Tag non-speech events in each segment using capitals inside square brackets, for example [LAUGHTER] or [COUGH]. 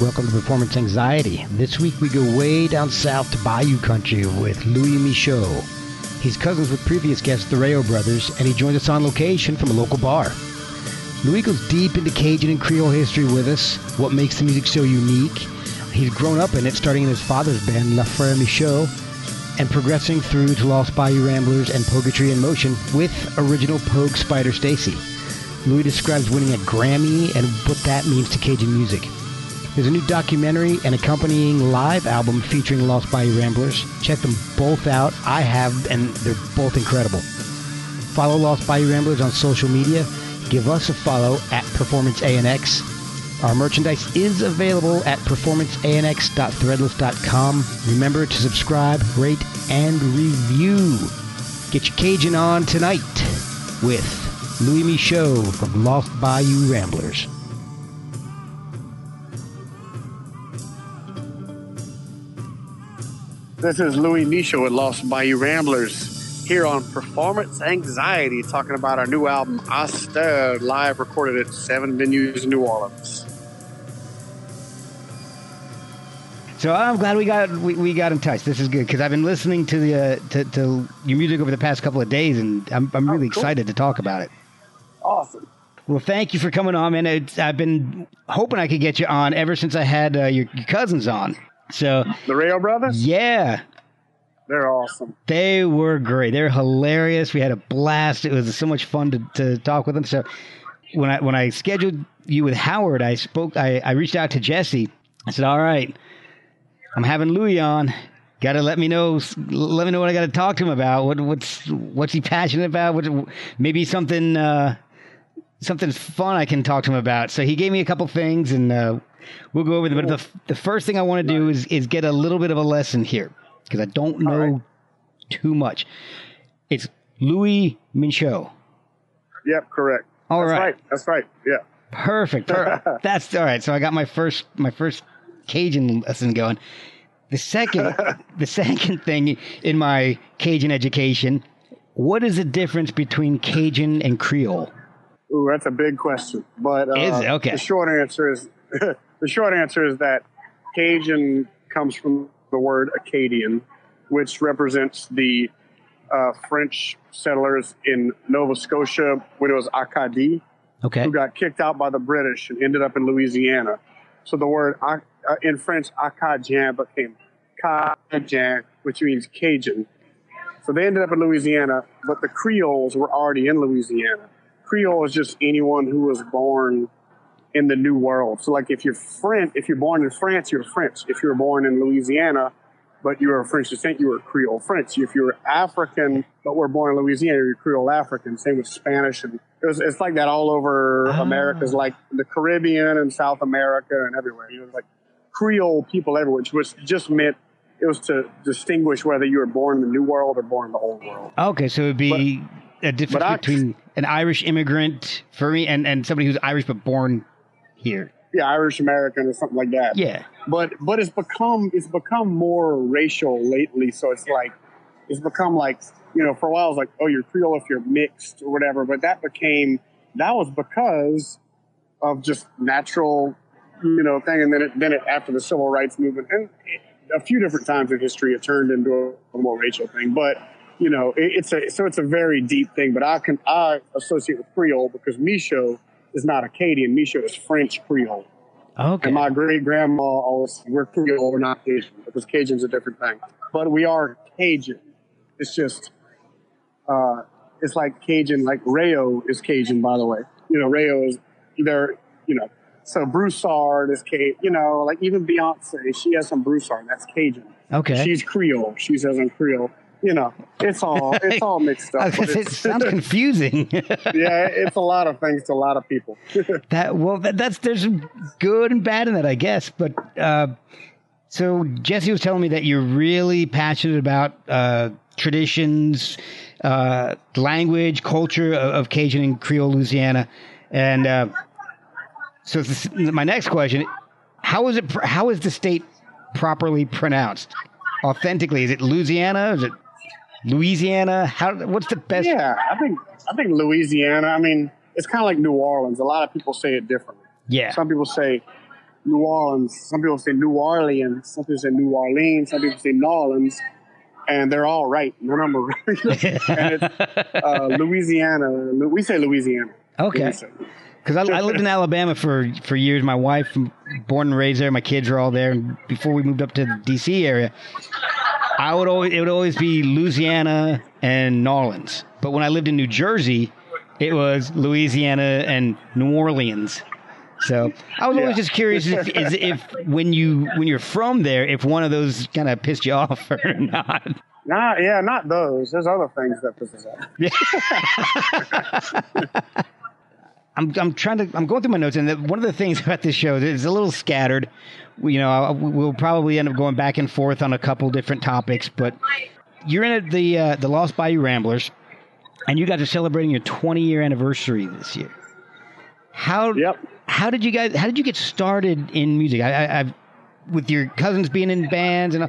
Welcome to Performance Anxiety. This week we go way down south to Bayou Country with Louis Michot. He's cousins with previous guests, the Rayo brothers, and he joins us on location from a local bar. Louis goes deep into Cajun and Creole history with us, what makes the music so unique. He's grown up in it, starting in his father's band, La Frere Michot, and progressing through to Lost Bayou Ramblers and Poguetry in Motion with original Pogue Spider Stacy. Louis describes winning a Grammy and what that means to Cajun music. There's a new documentary and accompanying live album featuring Lost Bayou Ramblers. Check them both out. I have, and they're both incredible. Follow Lost Bayou Ramblers on social media. Give us a follow at Performance ANX. Our merchandise is available at performanceanx.threadless.com. Remember to subscribe, rate, and review. Get your Cajun on tonight with Louis Michot from Lost Bayou Ramblers. This is Louis Michot with Lost Bayou Ramblers here on Performance Anxiety, talking about our new album, Asta, live recorded at seven venues in New Orleans. So I'm glad we got we, we got in touch. This is good because I've been listening to the uh, to, to your music over the past couple of days, and I'm I'm really Oh, cool. excited to talk about it. Awesome. Well, thank you for coming on, man. It's, I've been hoping I could get you on ever since I had uh, your, your cousins on. So The Rayo Brothers? yeah, They're awesome. they were great. They're hilarious. We had a blast. It was so much fun to, to talk with them. So when I when I scheduled you with Howard, I spoke. I, I reached out to Jesse. I said, "All right, I'm having Louis on. Got to let me know. Let me know what I got to talk to him about. What what's what's he passionate about? What maybe something." Uh, something fun I can talk to him about. So he gave me a couple things, and uh, we'll go over them. But the, the first thing I want to do is is get a little bit of a lesson here because I don't know right. too much. It's Louis Michot. Yep, correct. All That's right. right. That's right. Yeah. Perfect. Per- [LAUGHS] That's all right. So I got my first my first Cajun lesson going. The second [LAUGHS] the second thing in my Cajun education. What is the difference between Cajun and Creole? Ooh, that's a big question. But uh, Is it? Okay. the short answer is [LAUGHS] the short answer is that Cajun comes from the word Acadian, which represents the uh, French settlers in Nova Scotia when it was Acadie, Okay. who got kicked out by the British and ended up in Louisiana. So the word uh, in French Acadien became Cajun, which means Cajun. So they ended up in Louisiana, but the Creoles were already in Louisiana. Creole is just anyone who was born in the New World. So, like if you're French, if you're born in France, you're French. If you're born in Louisiana, but you were of French descent, you were Creole French. If you're African, but were born in Louisiana, you're Creole African. Same with Spanish, and it was, it's like that all over Ah. America's like the Caribbean and South America and everywhere. You know, like Creole people everywhere, which just meant it was to distinguish whether you were born in the New World or born in the Old World. Okay, so it'd be a difference I- between an Irish immigrant for me and, and somebody who's Irish but born here. Yeah, Irish American or something like that. Yeah. but but it's become it's become more racial lately. So it's like it's become like you know for a while it was like oh you're Creole if you're mixed or whatever, but that became that was because of just natural you know thing, and then it then it after the civil rights movement and it, a few different times in history it turned into a, more racial thing, but. You know, it, it's a so it's a very deep thing, but I can I associate with Creole because Michot is not Acadian. Michot is French Creole. Okay. And my great grandma always, we're Creole, we're not Cajun, because Cajun's a different thing. But we are Cajun. It's just, uh, it's like Cajun, like Rayo is Cajun, by the way. You know, Rayo is, they're, you know, so Broussard is Cajun, you know, like even Beyonce, she has some Broussard, that's Cajun. okay. She's Creole. She says I'm Creole. You know, it's all it's all mixed up. [LAUGHS] but it it's- sounds confusing. [LAUGHS] [LAUGHS] yeah, it's a lot of things to a lot of people. that well, that, that's there's good and bad in that, I guess. But uh, so Jesse was telling me that you're really passionate about uh, traditions, uh, language, culture of, of Cajun and Creole Louisiana, and uh, so this, my next question: How is it? How is the state properly pronounced? Authentically, is it Louisiana? Is it Louisiana? How? What's the best? yeah, I think I think Louisiana. I mean, it's kind of like New Orleans. A lot of people say it differently. Yeah. Some people say New Orleans. Some people say New Orleans. Some people say New Orleans. Some people say New Orleans. And they're all right. None of them are [LAUGHS] and it's uh, [LAUGHS] Louisiana. We say Louisiana. Okay. Because I, I lived in Alabama for, for years. My wife, born and raised there. My kids are all there. And before we moved up to the D.C. area, I would always it would always be Louisiana and New Orleans. But when I lived in New Jersey, it was Louisiana and New Orleans. So I was always just curious if, is, if when you when you're from there, if one of those kind of pissed you off [LAUGHS] or not. Nah, yeah, not those. There's other things that piss us off. [LAUGHS] I'm I'm trying to I'm going through my notes, and the, one of the things [LAUGHS] about this show is it's a little scattered. We, you know, I- we'll probably end up going back and forth on a couple different topics, but you're in the uh, the Lost Bayou Ramblers, and you guys are celebrating your 20 year anniversary this year. How Yep. how did you guys how did you get started in music? I, I, I've with your cousins being in bands and.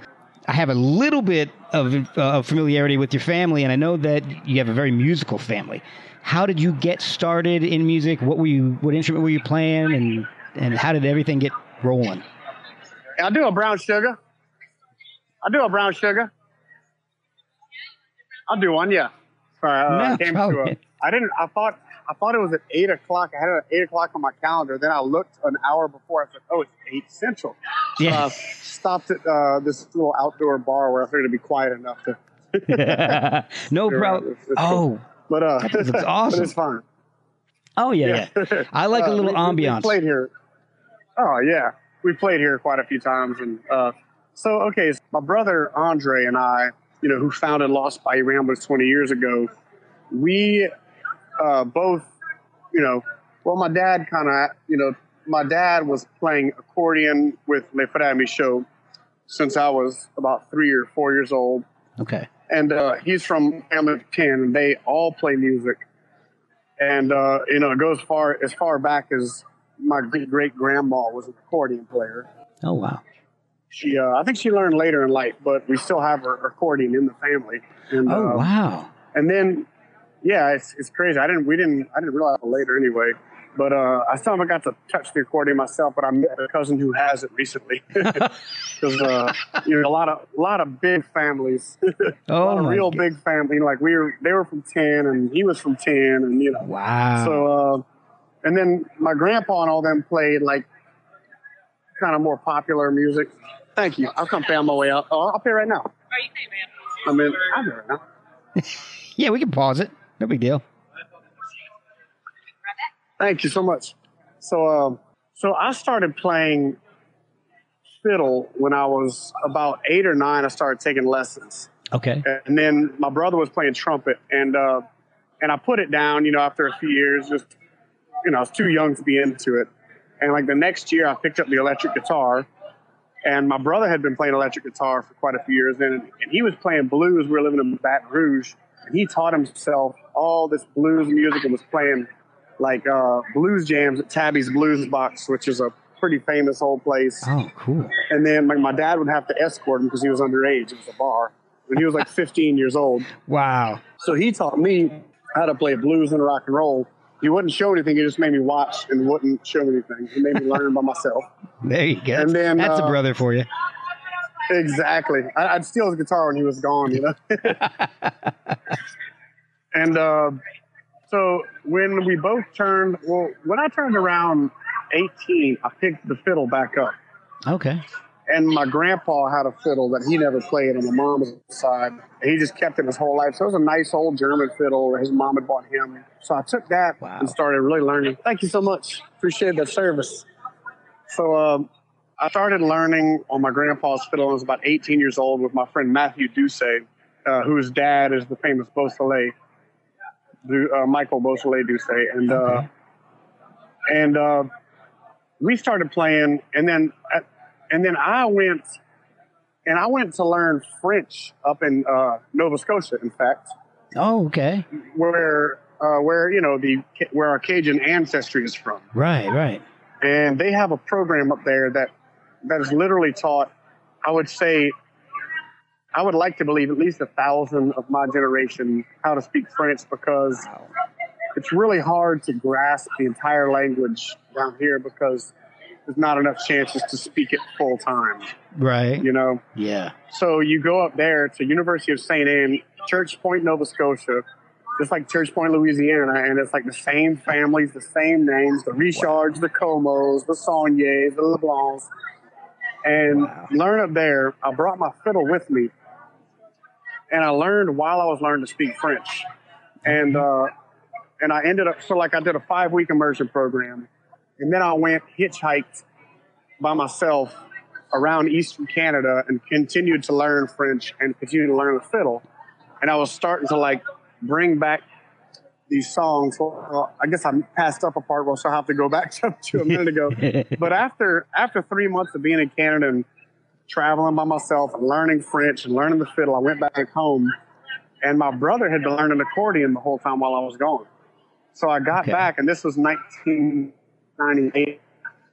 I have a little bit of uh, familiarity with your family, and I know that you have a very musical family. How did you get started in music? What were you? What instrument were you playing? And and how did everything get rolling? I do a brown sugar. I do a brown sugar. I'll do one, yeah. Sorry, uh, No I came to a, I didn't. I thought. I thought it was at eight o'clock. I had it at eight o'clock on my calendar. Then I looked an hour before. I said, "Oh, it's eight central." Yeah. I stopped at uh, this little outdoor bar where I figured it'd be quiet enough to. [LAUGHS] no You're problem. right. It's- it's Oh, But uh, That looks [LAUGHS] but awesome. it's fine. oh yeah, yeah. I like a Uh, little we- we- we ambiance. played here. Oh yeah, we played here quite a few times, and uh, so okay. So my brother Andre and I, you know, who founded Lost Bayou Ramblers 20 years ago, we uh, both, you know, well, my dad kind of, you know, my dad was playing accordion with Le Frères Michot since I was about three or four years old Okay. and uh, he's from family of ten, and they all play music. And uh, you know, it goes far as far back as my great great grandma was an accordion player. Oh wow. She, uh, I think she learned later in life, but we still have her accordion in the family. And, Oh uh, wow. And then, yeah, it's, it's crazy. I didn't, we didn't, I didn't realize it later anyway. But uh, I still haven't got to touch the accordion myself. But I met a cousin who has it recently [LAUGHS] [LAUGHS] because uh, you know a lot of a lot of big families, [LAUGHS] a Oh lot of real God. big family. Like we were, they were from ten, and he was from ten, and you know. Wow. So, uh, and then my grandpa and all them played like kind of more popular music. Thank you. I'll come pay on my way out. Oh, I'll pay right now. Are you paying, man? I mean, I'll pay right now. yeah, we can pause it. No big deal. Thank you so much. So, um, so I started playing fiddle when I was about eight or nine. I started taking lessons, Okay. and then my brother was playing trumpet, and uh, and I put it down. You know, after a few years, just you know, I was too young to be into it. And like the next year, I picked up the electric guitar, and my brother had been playing electric guitar for quite a few years then, and he was playing blues. We were living in Baton Rouge, and he taught himself all this blues music and was playing like uh, blues jams at Tabby's Blues Box, which is a pretty famous old place. Oh, cool. And then like my dad would have to escort him because he was underage. It was a bar when he was like 15 years old. Wow. So he taught me how to play blues and rock and roll. He wouldn't show anything. He just made me watch and wouldn't show anything. He made me learn by myself. [LAUGHS] There you go. And then, That's a uh, brother for you. Exactly. I'd steal his guitar when he was gone, you know. [LAUGHS] and uh, so when we both turned, well, when I turned around 18, I picked the fiddle back up. Okay. And my grandpa had a fiddle that he never played on my mom's side. He just kept it his whole life. So it was a nice old German fiddle that his mom had bought him. So I took that Wow. and started really learning. Thank you so much. Appreciate that service. So um, I started learning on my grandpa's fiddle. I was about 18 years old with my friend Matthew Doucet. uh, whose dad is the famous Beausoleil, Du- uh, Michael Beausoleil Doucet, and uh, and uh, we started playing, and then uh, and then I went and I went to learn French up in uh, Nova Scotia, in fact, Oh, okay. where uh, where you know the where our Cajun ancestry is from, Right, right. and they have a program up there that that is literally taught. I would say, I would like to believe at least a thousand of my generation how to speak French because it's really hard to grasp the entire language down here because there's not enough chances to speak it full time. Right. You know. Yeah. So you go up there to University of St. Anne, Church Point, Nova Scotia, just like Church Point, Louisiana, and it's like the same families, the same names, the Richards, the Comos, the Saulniers, the LeBlancs. And learn up there, I brought my fiddle with me. And I learned while I was learning to speak French. And uh, and I ended up so like I did a five week immersion program. And then I went hitchhiked by myself around Eastern Canada and continued to learn French and continued to learn the fiddle. And I was starting to like bring back these songs. Well, I guess I passed up a part, well, so I'll have to go back [LAUGHS] to, to a minute ago. [LAUGHS] but after after three months of being in Canada and traveling by myself and learning French and learning the fiddle, I went back home. And my brother had been learning accordion the whole time while I was gone. So I got Okay. back, and this was 1998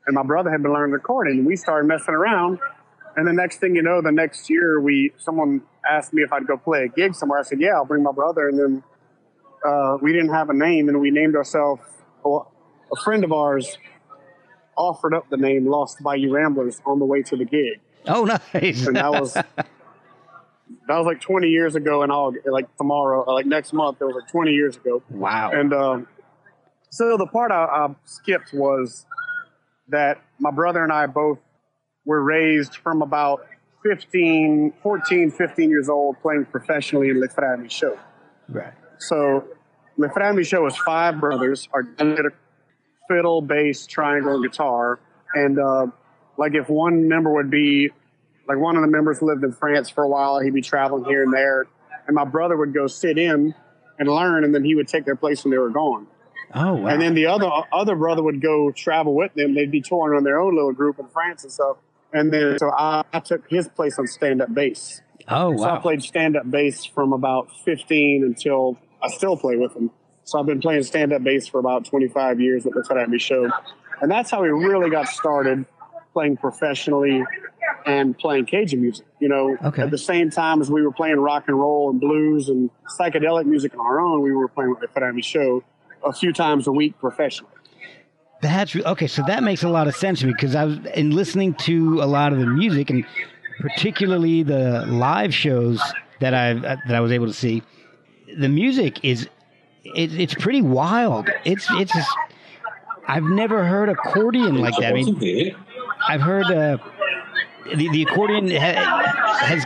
and my brother had been learning accordion and we started messing around and the next thing you know the next year we someone asked me if i'd go play a gig somewhere i said yeah i'll bring my brother and then uh, we didn't have a name and we named ourselves well, a friend of ours offered up the name lost bayou ramblers on the way to the gig Oh, nice. and that was [LAUGHS] that was like 20 years ago and all like tomorrow uh, like next month it was like 20 years ago wow. and um, so the part I, I skipped was that my brother and I both were raised from about 15, 14, 15 years old playing professionally in Le Frère show. right. So Le family show was five brothers. Our dad did a fiddle, bass, triangle, and guitar. And uh, like if one member would be, like one of the members lived in France for a while, he'd be traveling here and there. And my brother would go sit in and learn, and then he would take their place when they were gone. Oh, wow. And then the other other brother would go travel with them. They'd be touring on their own little group in France and stuff. And then so I, I took his place on stand up bass. oh, wow. So I played stand up bass from about 15 until I still play with him. So I've been playing stand up bass for about 25 years at the Fat Show. And that's how we really got started playing professionally and playing Cajun music. You know, Okay. at the same time as we were playing rock and roll and blues and psychedelic music on our own, we were playing with the Fat Show a few times a week professionally. That's okay. So that makes a lot of sense to me because I was in listening to a lot of the music and particularly the live shows that I that I was able to see. The music is it, it's pretty wild. It's it's just, I've never heard accordion like that. I mean, I've heard uh, the the accordion ha- has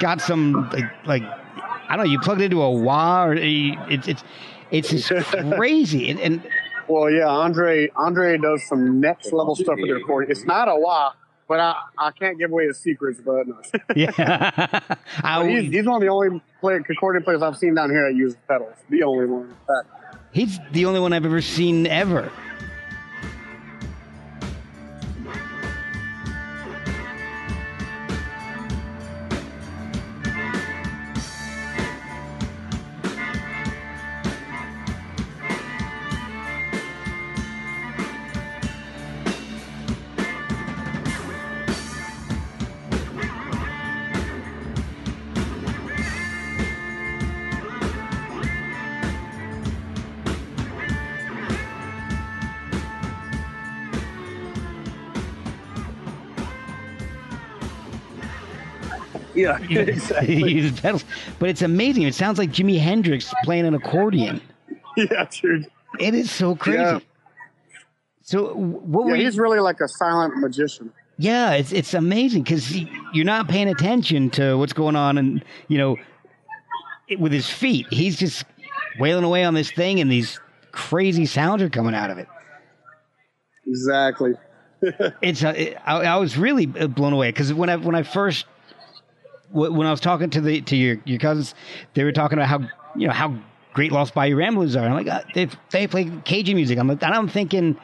got some like, like I don't know. You plug it into a wah or it's it's it's just [LAUGHS] crazy and. and Well, yeah, Andre Andre does some next level stuff with the accordion. It's not a wah, but I, I can't give away his secrets. But no. Yeah. [LAUGHS] I, he's, he's one of the only play, accordion players I've seen down here that use pedals. The only one. he's the only one I've ever seen ever. Yeah, [LAUGHS] he exactly. [LAUGHS] uses pedals, but it's amazing. It sounds like Jimi Hendrix playing an accordion. yeah, dude. It is so crazy. Yeah. So what Yeah, were you? he's really like a silent magician. Yeah, it's it's amazing because you're not paying attention to what's going on, and you know, it, with his feet, he's just wailing away on this thing, and these crazy sounds are coming out of it. Exactly. [LAUGHS] It's uh, it, I, I was really blown away because when I when I first when I was talking to the to your your cousins, they were talking about how you know how great Lost Bayou Ramblers are. I'm like, uh, they they play Cajun music. I'm like, and I'm thinking,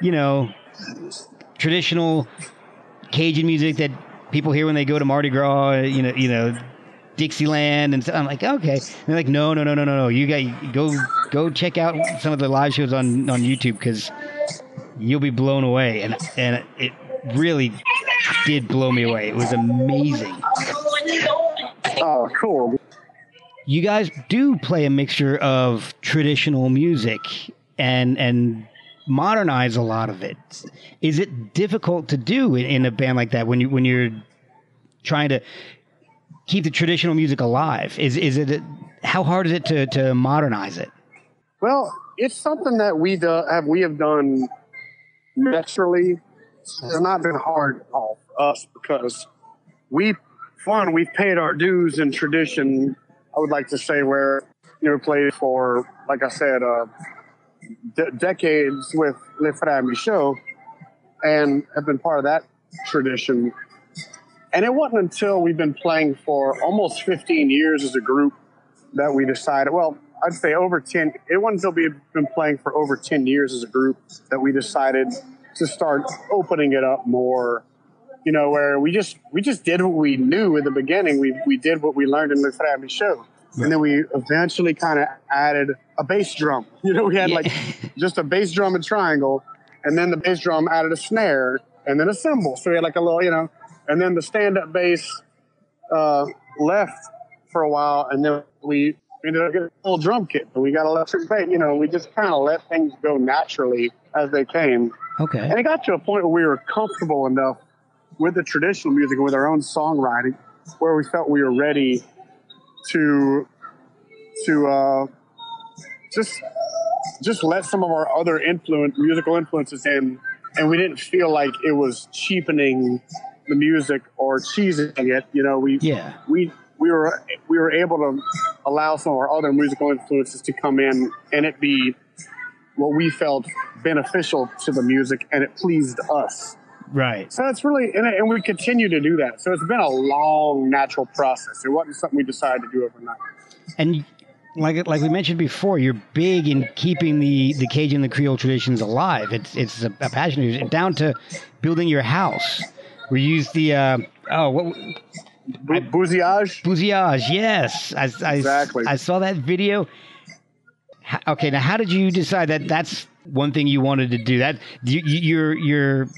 you know, traditional Cajun music that people hear when they go to Mardi Gras. You know, you know. Dixieland and so I'm like okay. And they're like no no no no no no you got go go check out some of the live shows on on YouTube because you'll be blown away and and it really did blow me away. It was amazing. Oh, cool. You guys do play a mixture of traditional music and and modernize a lot of it. Is it difficult to do in, in a band like that when you when you're trying to keep the traditional music alive? Is is it how hard is it to to modernize it? Well, it's something that we do, have we have done naturally. It's not been hard at all for us because we, one, we've paid our dues in tradition. I would like to say where you know played for, like I said, uh, de- decades with Le Frère Michot, and have been part of that tradition. And it wasn't until we've been playing for almost 15 years as a group that we decided, well, I'd say over 10, it wasn't until we'd been playing for over 10 years as a group that we decided to start opening it up more. You know, where we just we just did what we knew in the beginning. We we did what we learned in the Frère Michot. And then we eventually kind of added a bass drum. [LAUGHS] You know, we had Yeah. like just a bass drum and triangle, and then the bass drum added a snare, and then a cymbal. So we had like a little, you know, and then the stand-up bass uh, left for a while, and then we ended up getting a little drum kit, and we got electric bass. You know, we just kind of let things go naturally as they came. Okay. And it got to a point where we were comfortable enough with the traditional music and with our own songwriting, where we felt we were ready to to uh, just just let some of our other influence musical influences in, and we didn't feel like it was cheapening the music or cheesing it. You know, we Yeah. we we were we were able to allow some of our other musical influences to come in and it be what we felt beneficial to the music and it pleased us. Right. So it's really and, and we continue to do that. So it's been a long natural process. It wasn't something we decided to do overnight. And like like we mentioned before, you're big in keeping the the Cajun and the Creole traditions alive. It's it's a, a passion down to building your house. We use the uh, oh what Bousillage. bousillage. Yes, I, I, Exactly. I saw that video. H- Okay, now how did you decide that that's one thing you wanted to do? That you, you- your your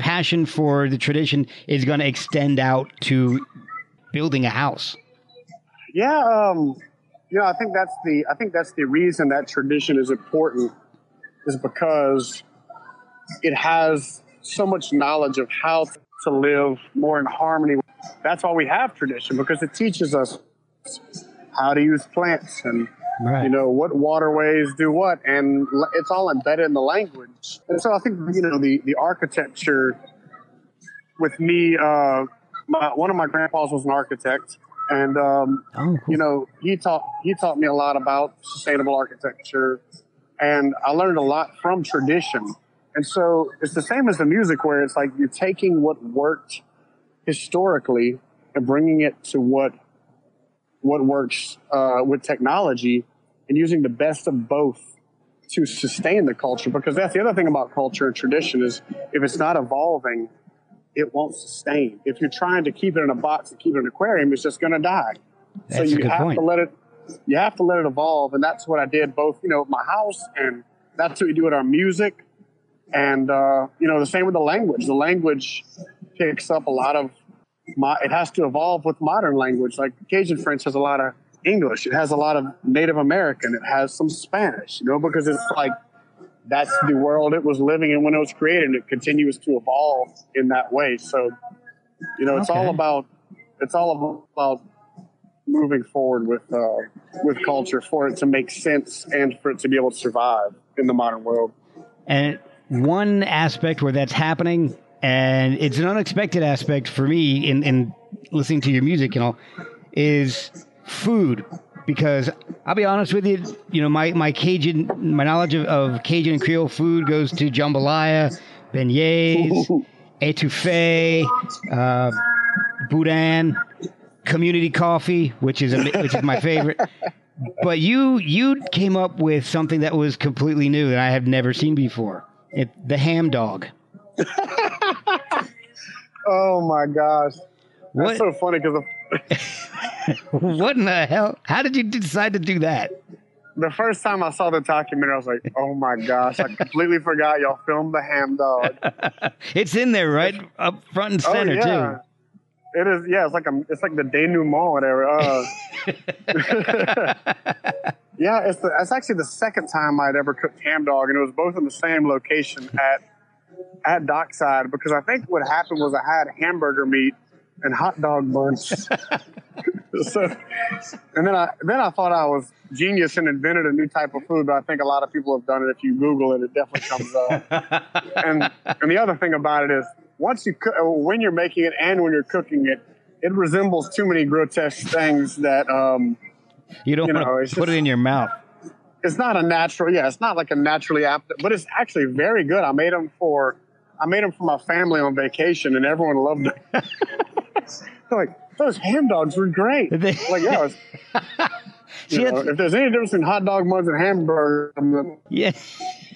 passion for the tradition is going to extend out to building a house. Yeah, um, you know, I think that's the I think that's the reason that tradition is important is because it has so much knowledge of how to live more in harmony. That's why we have tradition because it teaches us how to use plants and Right. you know what waterways do what and it's all embedded in the language and so i think you know the the architecture with me uh my, one of my grandpas was an architect and um Oh, cool. you know he taught he taught me a lot about sustainable architecture and i learned a lot from tradition and so it's the same as the music where it's like you're taking what worked historically and bringing it to what what works uh, with technology and using the best of both to sustain the culture because that's the other thing about culture and tradition is if it's not evolving it won't sustain. If you're trying to keep it in a box and keep it in an aquarium it's just going to die. So That's a you have point. to let it you have to let it evolve and that's what i did both you know my house and that's what we do with our music. And uh, you know the same with the language. The language picks up a lot of mo- it has to evolve with modern language. Like cajun french has a lot of english. It has a lot of native american. It has some spanish you know because it's like that's the world it was living in when it was created and it continues to evolve in that way. So you know it's all about it's all about moving forward with uh, with culture for it to make sense and for it to be able to survive in the modern world. And one aspect where that's happening, and it's an unexpected aspect for me in, in listening to your music and all, is food. Because I'll be honest with you, you know, my, my Cajun, my knowledge of, of Cajun and Creole food goes to jambalaya, beignets, [LAUGHS] etouffee, uh, boudin. community coffee, which is a, which is my favorite. [LAUGHS] But you you came up with something that was completely new that I have never seen before. It, the ham dog. [LAUGHS] oh my gosh, What that's so funny because [LAUGHS] what in the hell? How did you decide to do that? the first time I saw the documentary, I was like, oh my gosh, I completely forgot y'all filmed the ham dog. [LAUGHS] It's in there, right up front and center oh yeah. too. It is, yeah. It's like a, it's like the denouement, or whatever. Uh, [LAUGHS] yeah, it's the, it's actually the second time I'd ever cooked ham dog, and it was both in the same location at at Dockside because I think what happened was I had hamburger meat and hot dog buns. [LAUGHS] so, and then I then I thought I was genius and invented a new type of food, but I think a lot of people have done it. If you Google it, it definitely comes up. [LAUGHS] and and the other thing about it is once you cook, when you're making it and when you're cooking it, it resembles too many grotesque things that um, You don't You want know, to put just- it in your mouth. it's not a natural. Yeah, it's not like a naturally apt, but it's actually very good. I made them for I made them for my family on vacation, and everyone loved [LAUGHS] They're like those ham dogs were great. [LAUGHS] They- like yeah, it's, [LAUGHS] know, that's- if there's any difference in hot dog buns and hamburgers, I'm- Yeah.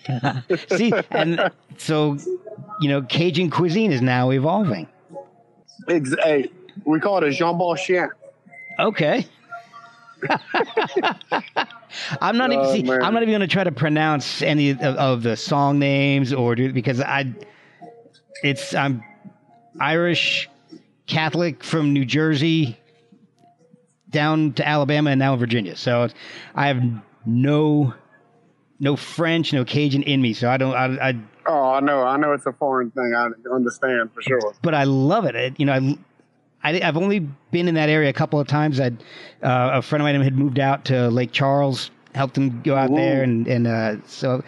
[LAUGHS] See, and so you know, Cajun cuisine is now evolving. ex- hey, we call it a jambon chien. Okay. I'm not even Oh, see. I'm not even going to try to pronounce any of, of the song names or do because I it's I'm Irish Catholic from New Jersey down to Alabama and now in Virginia. So I have no no French, no Cajun in me. So I don't I, I Oh, I know, I know it's a foreign thing. I understand for sure. but I love it. it you know, I, I, have only been in that area a couple of times. I, uh, a friend of mine had moved out to Lake Charles, helped him go out Ooh. there, and and uh, so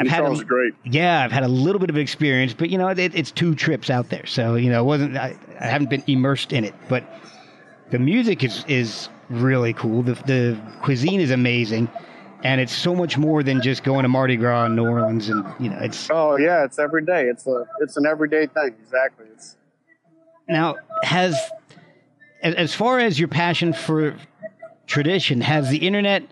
I've had a, great. yeah, I've had a little bit of experience, but you know, it, it's two trips out there, so you know, it wasn't I, I haven't been immersed in it, but the music is is really cool. The the cuisine is amazing. And it's so much more than just going to Mardi Gras in New Orleans, and you know, it's Oh yeah, it's every day. It's a it's an everyday thing. Exactly. It's Now, has as, as far as your passion for tradition, has the internet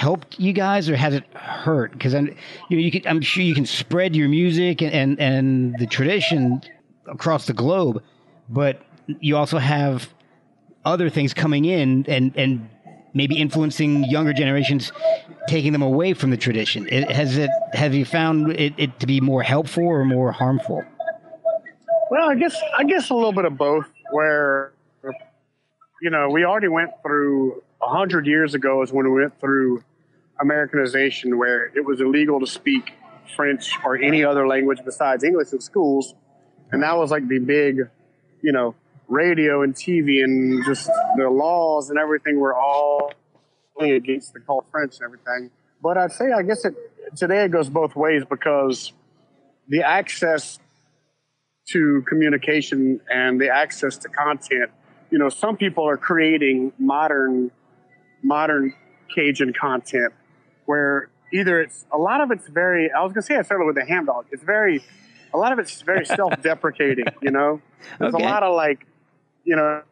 helped you guys, or has it hurt? Because I'm, you know, you can, I'm sure you can spread your music and, and and the tradition across the globe, but you also have other things coming in and and maybe influencing younger generations, taking them away from the tradition. It, has it? Have you found it, it to be more helpful or more harmful? Well, I guess I guess a little bit of both. Where you know we already went through a hundred years ago is when we went through Americanization, where it was illegal to speak French or any other language besides English in schools, and that was like the big, you know, radio and TV and just the laws and everything were all against the call French and everything. But I'd say I guess it today it goes both ways because the access to communication and the access to content. You know, some people are creating modern, modern Cajun content where either it's a lot of it's very. I was gonna say I started with the ham dog. It's very, a lot of it's very self-deprecating. [LAUGHS] You know, there's Okay. a lot of like, you know.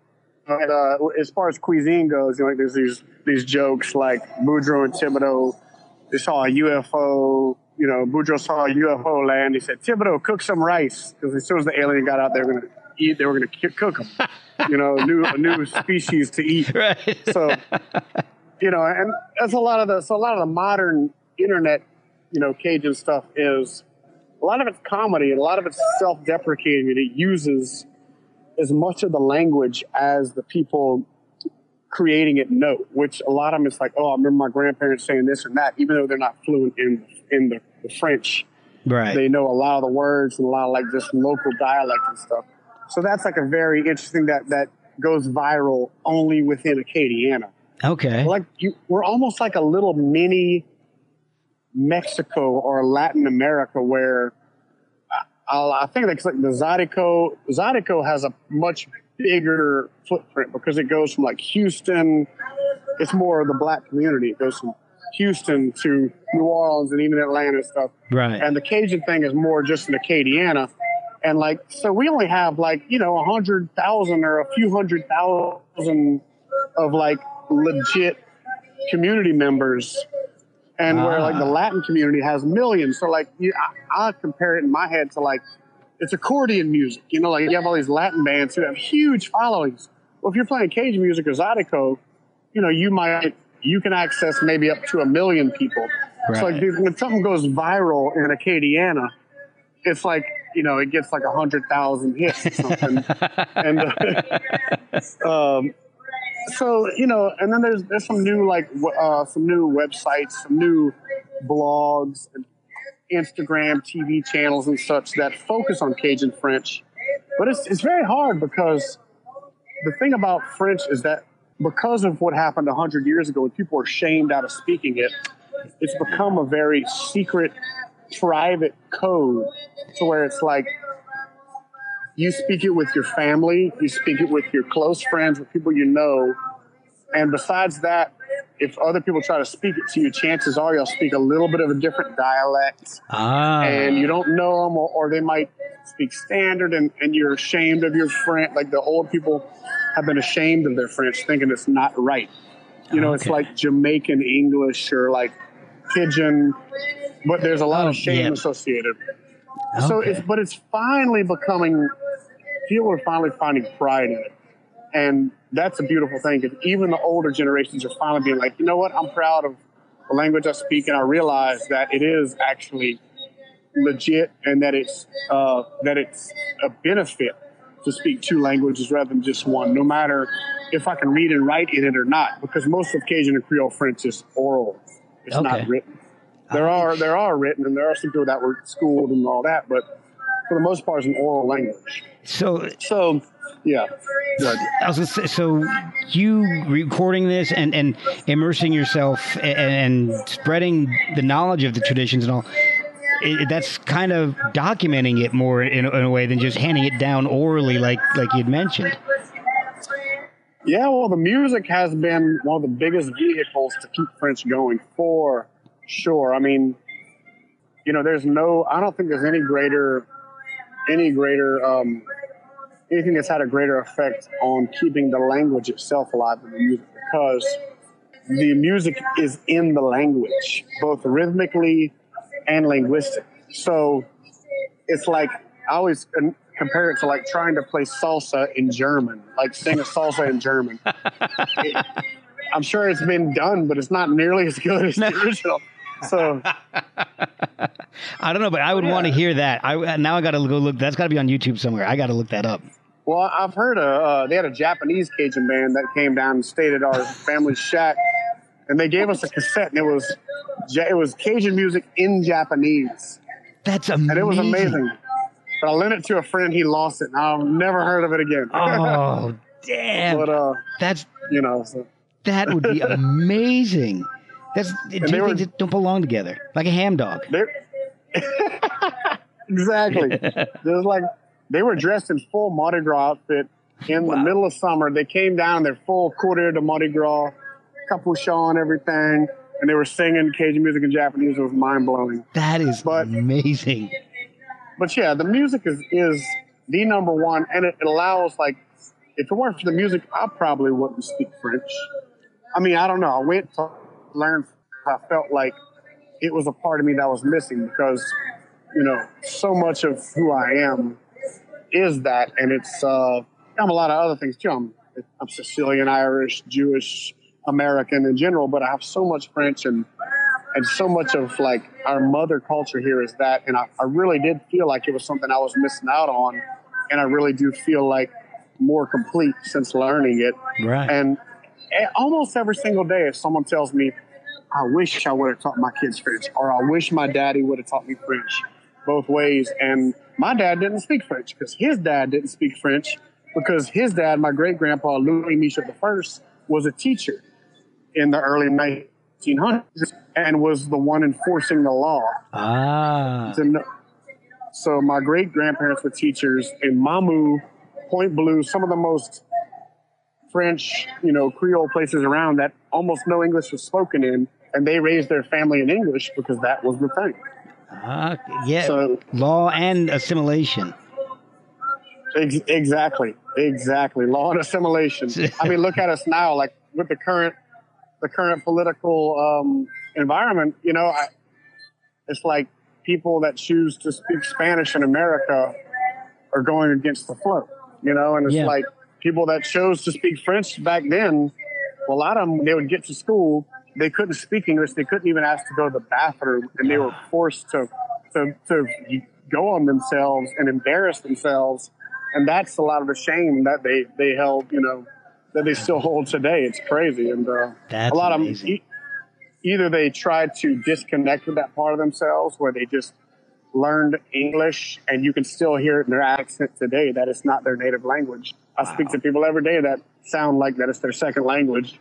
And, uh, as far as cuisine goes, you know, like there's these these jokes like Boudreaux and Thibodeau. They saw a UFO. You know, Boudreaux saw a UFO land. He said, "Thibodeau, cook some rice," because as soon as the alien got out, they were going to eat. They were going to cook them. You know, a new a new [LAUGHS] species to eat. Right. So, [LAUGHS] you know, and that's a lot of the so a lot of the modern internet, you know, Cajun stuff is a lot of it's comedy and a lot of it's self-deprecating and it uses as much of the language as the people creating it know. Which a lot of them it's like, oh, I remember my grandparents saying this and that, even though they're not fluent in in the, the French right. they know a lot of the words and a lot of like just local dialect and stuff. So that's like a very interesting that that goes viral only within Acadiana. Okay. Like you, we're almost like a little mini Mexico or Latin America where I, I think that's like the Zydeco. Zydeco has a much bigger footprint because it goes from like Houston. It's more of the black community. It goes from Houston to New Orleans and even Atlanta and stuff. Right. And the Cajun thing is more just an Acadiana. And like, so we only have like, you know, a hundred thousand or a few hundred thousand of like legit community members. And where like the Ah. Latin community has millions. So like, you, I, I compare it in my head to like, it's accordion music. You know, like you have all these Latin bands who have huge followings. Well, if you're playing Cajun music or Zydeco, you know, you might, you can access maybe up to a million people. So like dude, when something goes viral in Acadiana, it's like, you know, it gets like a hundred thousand hits or something. [LAUGHS] and uh, [LAUGHS] um, so you know, and then there's there's some new like uh, some new websites, some new blogs, and Instagram, TV channels, and such that focus on Cajun French. But it's it's very hard because the thing about French is that because of what happened hundred years ago, when people were shamed out of speaking it, it's become a very secret, private code to where it's like you speak it with your family, you speak it with your close friends, with people you know. And besides that, if other people try to speak it to you, chances are you'll speak a little bit of a different dialect ah. and you don't know them, or, or they might speak standard and, and you're ashamed of your French. Like the old people have been ashamed of their French, thinking it's not right. You know, it's like Jamaican English or like Pidgin, but there's a lot Oh, of shame yeah. associated. So Okay. it's but it's finally becoming people are finally finding pride in it. And that's a beautiful thing because even the older generations are finally being like, you know what, I'm proud of the language I speak and I realize that it is actually legit and that it's uh, that it's a benefit to speak two languages rather than just one, no matter if I can read and write in it or not, because most of Cajun and Creole French is oral. It's Okay. not written. There are there are written and there are some people that were schooled and all that, but for the most part, it's an oral language. So So, yeah. Good. I was gonna say, so you recording this and, and immersing yourself and, and spreading the knowledge of the traditions and all, it, that's kind of documenting it more in, a- in a way than just handing it down orally, like like you'd mentioned. Yeah, well, the music has been one of the biggest vehicles to keep French going for sure. I mean, you know, there's no, I don't think there's any greater, any greater, um, anything that's had a greater effect on keeping the language itself alive than the music because the music is in the language, both rhythmically and linguistic. So it's like, I always compare it to like trying to play salsa in German, like sing a salsa in German. It- [LAUGHS] I'm sure it's been done, but it's not nearly as good as [LAUGHS] the original. So [LAUGHS] I don't know, but I would want to hear that. I now I got to go look. That's got to be on YouTube somewhere. I got to look that up. Well, I've heard a, uh, they had a Japanese Cajun band that came down and stayed at our family's shack, and they gave us a cassette, and it was it was Cajun music in Japanese, That's amazing. and it was amazing. But I lent it to a friend, he lost it, and I've never heard of it again. Oh damn! but uh, That's you know, so, that would be amazing. That's two things that don't belong together, like a ham dog. [LAUGHS] exactly. [LAUGHS] There's like they were dressed in full Mardi Gras outfit in the middle of summer. They came down, they're full courtier de Mardi Gras, capuchon, everything, and they were singing Cajun music in Japanese. It was mind blowing. That is But- amazing. But yeah, the music is is the number one, and it, it allows like if it weren't for the music, I probably wouldn't speak French. I mean, I don't know. I went to learn. I felt like it was a part of me that was missing because you know so much of who I am is that, and it's uh, I'm a lot of other things too. I'm I'm Sicilian, Irish, Jewish, American in general, but I have so much French and and so much of like our mother culture here is that and I, I really did feel like it was something I was missing out on and I really do feel like more complete since learning it Right. and almost every single day if someone tells me I wish I would have taught my kids French or I wish my daddy would have taught me French both ways and my dad didn't speak French because his dad didn't speak French because his dad my great grandpa Louis Michel the first was a teacher in the early 1900s and was the one enforcing the law. ah. So my great grandparents were teachers in Mamou, Point Blue, some of the most French, you know, Creole places around that almost no English was spoken in, and they raised their family in English because that was the thing. Ah, yeah. So Law and assimilation. Ex- exactly, exactly. Law and assimilation. I mean, look at us now, like with the current, the current political um, environment. You know, I, it's like people that choose to speak Spanish in America are going against the flow. You know, and it's Yeah. like people that chose to speak French back then. Well, a lot of them, they would get to school, they couldn't speak English, they couldn't even ask to go to the bathroom, and they were forced to to to go on themselves and embarrass themselves and that's a lot of the shame that they they held you know that they still hold today. It's crazy and uh, a lot amazing. of them e- either they tried to disconnect with that part of themselves where they just learned english and you can still hear it in their accent today that it's not their native language. I speak to people every day that sound like that it's their second language.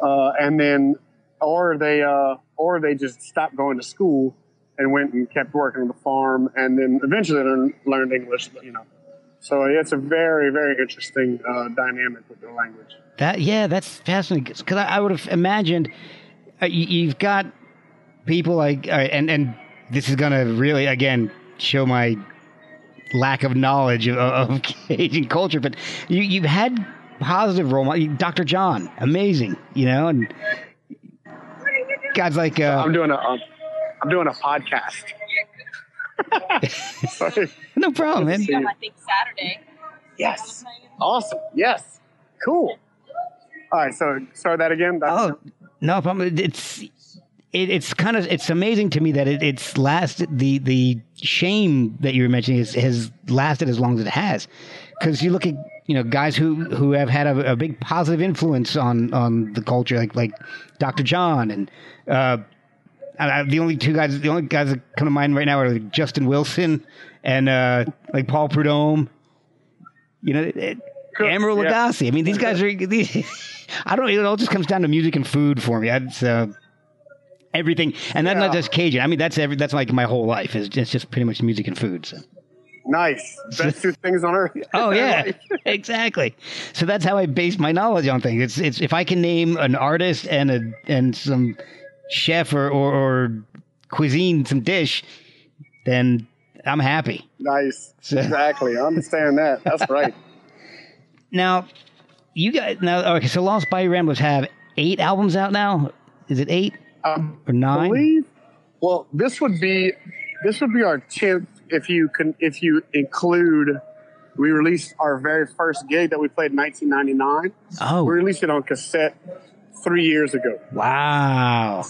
Uh, and then or they uh, or they just stopped going to school and went and kept working on the farm and then eventually learned, learned english you know so it's a very very interesting uh, dynamic with the language That yeah, that's fascinating because I, I would have imagined uh, you, you've got people like uh, and and this is gonna really again show my lack of knowledge of, of [LAUGHS] Cajun culture, but you you've had positive role model, Dr. John, amazing, you know, and guys like uh, i'm doing a um, i'm doing a podcast Sorry. [LAUGHS] no problem, man. See. I think Saturday. yes awesome yes cool all right so start that again That's- Oh no problem. It's it, it's kind of it's amazing to me that it, it's lasted the the shame that you were mentioning is, has lasted as long as it has because you look at you know guys who who have had a, a big positive influence on on the culture like like Dr. John and uh I, I- the only two guys the only guys that come to mind right now are like Justin Wilson and uh like Paul Prudhomme. You know it, Emeril Yeah. Lagasse. I mean these guys are these, [LAUGHS] I don't it all just comes down to music and food for me. That's uh everything. And that's not just Cajun. I mean that's every that's like my whole life is it's just pretty much music and food so nice best two things on earth [LAUGHS] Oh yeah, [LAUGHS] exactly. So that's how I base my knowledge on things. It's it's if I can name an artist and a and some chef or or, or cuisine, some dish, then I'm happy. nice [LAUGHS] exactly i understand that that's right Now, you guys now okay. So Lost Bayou Ramblers have eight albums out now. Is it eight um, or nine? believe. Well, this would be this would be our tenth if you can if you include. We released our very first gig that we played in 1999. Oh We released it on cassette three years ago, wow!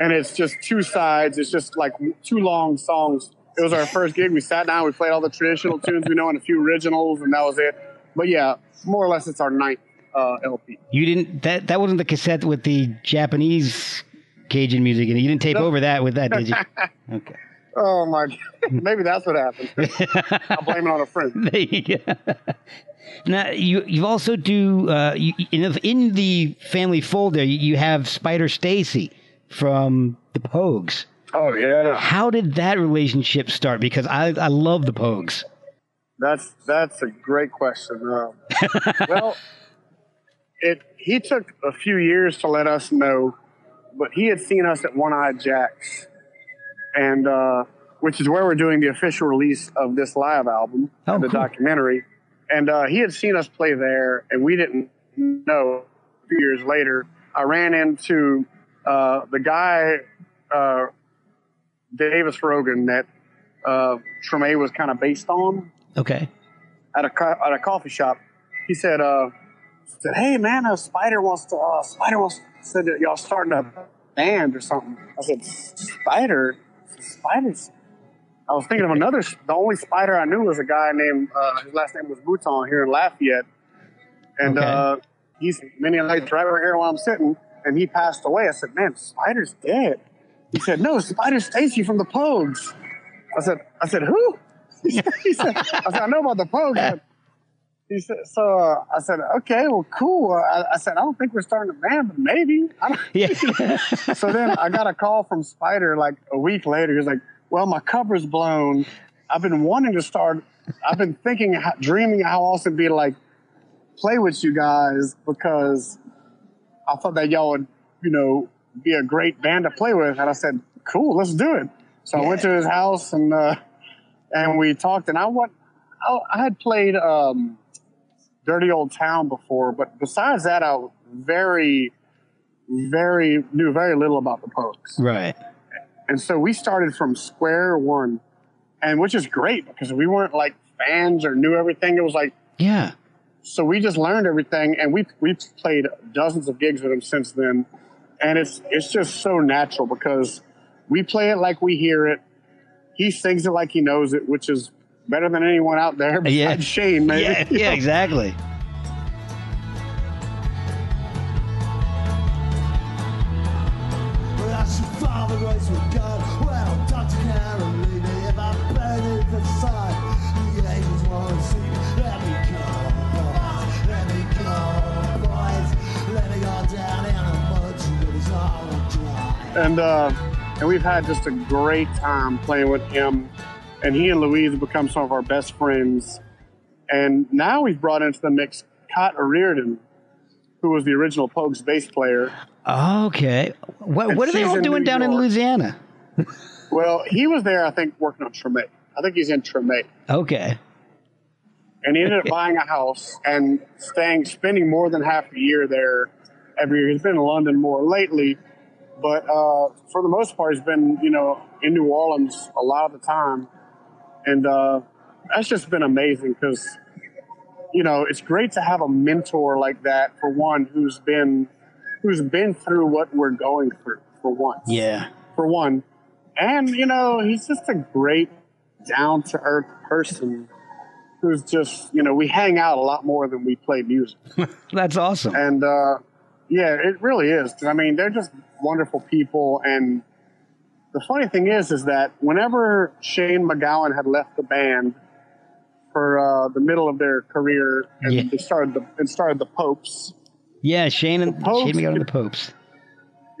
and it's just two sides. It's just like two long songs. It was our first gig. We sat down, we played all the traditional tunes we know and a few originals, and that was it. But yeah, more or less, it's our ninth uh, LP. You didn't that that wasn't the cassette with the Japanese Cajun music and. You didn't tape over that with that, did you? [LAUGHS] Okay. Oh my! Maybe that's what happened. [LAUGHS] I'll blame it on a friend. [LAUGHS] There you go. Now you you also do uh, you, in, the, in the family fold there you, you have Spider Stacy from the Pogues. Oh yeah. How did that relationship start? Because I I love the Pogues. That's that's a great question. Um, [LAUGHS] well, it he took a few years to let us know, but he had seen us at One Eye Jacks, and uh, which is where we're doing the official release of this live album, Oh, the cool. documentary. And uh, he had seen us play there, and we didn't know. A few years later, I ran into uh, the guy, uh, Davis Rogan, that uh, Treme was kind of based on Okay. at a co- at a coffee shop. He said, uh, said, "Hey man, a spider wants to. Uh, spider wants said that y'all starting a band or something." I said, "Spider, spiders." I was thinking of another. The only spider I knew was a guy named uh, his last name was Bouton here in Lafayette, and Okay. uh, he's many nights right over here while I'm sitting, and he passed away. I said, "Man, Spider's dead." He said, "No, Spider Stacy from the Pogues." I said, "I said who?" [LAUGHS] He said, he said "I said I know about the Pogues." He said, so uh, I said, okay, well, cool. Uh, I, I said, I don't think we're starting a band, but maybe. Yeah. [LAUGHS] So then I got a call from Spider like a week later. He was like, well, my cover's blown. I've been wanting to start. I've been thinking, how, dreaming how awesome it'd be to like play with you guys because I thought that y'all would, you know, be a great band to play with. And I said, cool, let's do it. So I went to his house and uh, and we talked. And I want I, I had played um, Dirty Old Town before, but besides that, I very, very knew very little about the Pogues. Right. And so we started from square one, and which is great because we weren't like fans or knew everything. It was like Yeah. so we just learned everything, and we we've played dozens of gigs with him since then, and it's it's just so natural because we play it like we hear it. He sings it like he knows it, which is better than anyone out there besides Yeah. Shane, maybe. Yeah, yeah, [LAUGHS] exactly. But I should follow the race with God. Well, Dr. Karen, leave me if I beg it for sight. The angels want to see. Let me go, boys. Let me go, boys. Let me go down in the mud. It is all dry. and uh, and we've had just a great time playing with him. And he and Louise have become some of our best friends. And now we've brought into the mix Cait O'Riordan, who was the original Pogues bass player. Okay. What, what are they all doing down in Louisiana? Well, he was there, I think, working on Treme. I think he's in Treme. Okay. and he ended up buying a house and staying, spending more than half a year there every year. He's been in London more lately, but uh, for the most part, he's been, you know, in New Orleans a lot of the time, and uh, that's just been amazing because, you know, it's great to have a mentor like that for one who's been who's been through what we're going through for one. Yeah. for one. And, you know, he's just a great, down to earth person who's just, you know, we hang out a lot more than we play music. [LAUGHS] That's awesome. And, uh, yeah, it really is. I mean, they're just wonderful people. And the funny thing is, is that whenever Shane MacGowan had left the band for uh, the middle of their career, and Yeah. they started the and started the Popes. Yeah, Shane and Popes- Shane MacGowan and the Popes.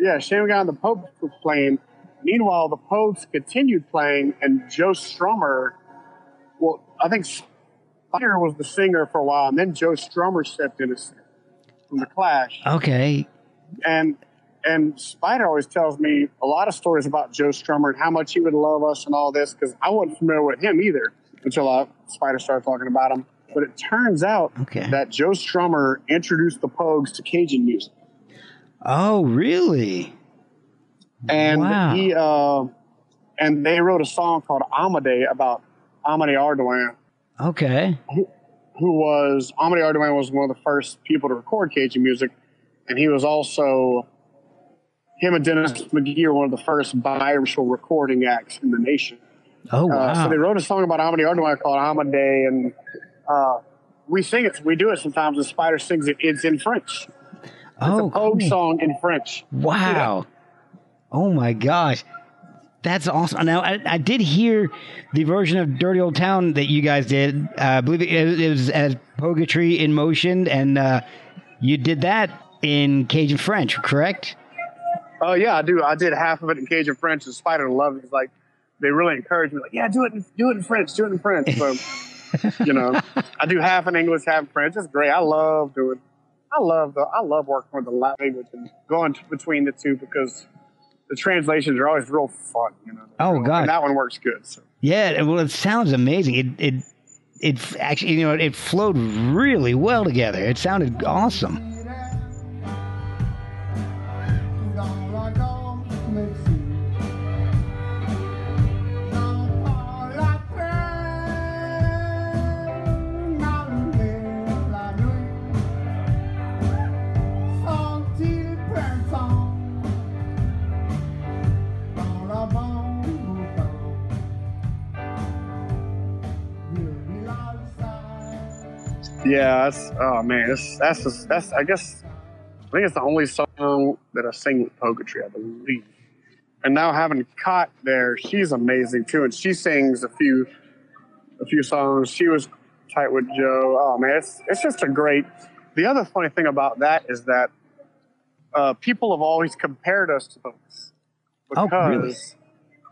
Yeah, Shane McGowan and the Popes were playing. Meanwhile, the Popes continued playing, and Joe Strummer, well, I think Spider was the singer for a while, and then Joe Strummer stepped in as from the Clash. Okay. And and Spider always tells me a lot of stories about Joe Strummer and how much he would love us and all this because I wasn't familiar with him either until uh, Spider started talking about him. But it turns out Okay. that Joe Strummer introduced the Pogues to Cajun music. Oh, really? and Wow. he uh, and they wrote a song called Amade about Amade Ardoin, Okay. who was Amade Ardoin was one of the first people to record Cajun music, and he was also him and Dennis McGee are one of the first biracial recording acts in the nation. Oh, wow. Uh, so they wrote a song about Amade Ardoin called Amade, and uh, we sing it. We do it sometimes. And Spider sings it. It's in French. oh, It's a Pogue cool. song in French. Wow. Oh my gosh. That's awesome. Now, I, I did hear the version of Dirty Old Town that you guys did. Uh, I believe it, it was as Poguetry in Motion, and uh, you did that in Cajun French, correct? Oh yeah, I do. I did half of it in Cajun French, and Spider loved it. He's like, they really encouraged me, like, yeah, do it, in, do it in French, do it in French. So, [LAUGHS] you know, I do half in English, half in French. It's great. I love doing. I love the. I love working with the language and going t- between the two because the translations are always real fun. You know. Oh, Real- God. and that one works good. So. Yeah. Well, it sounds amazing. It it it actually, you know, it flowed really well together. It sounded awesome. Yeah, that's oh man, that's that's just, that's I guess I think it's the only song that I sing with Poguetry, I believe. And now having Cait there, she's amazing too, and she sings a few a few songs. She was tight with Joe. Oh man, it's it's just a great. The other funny thing about that is that uh, people have always compared us to those Oh, because really?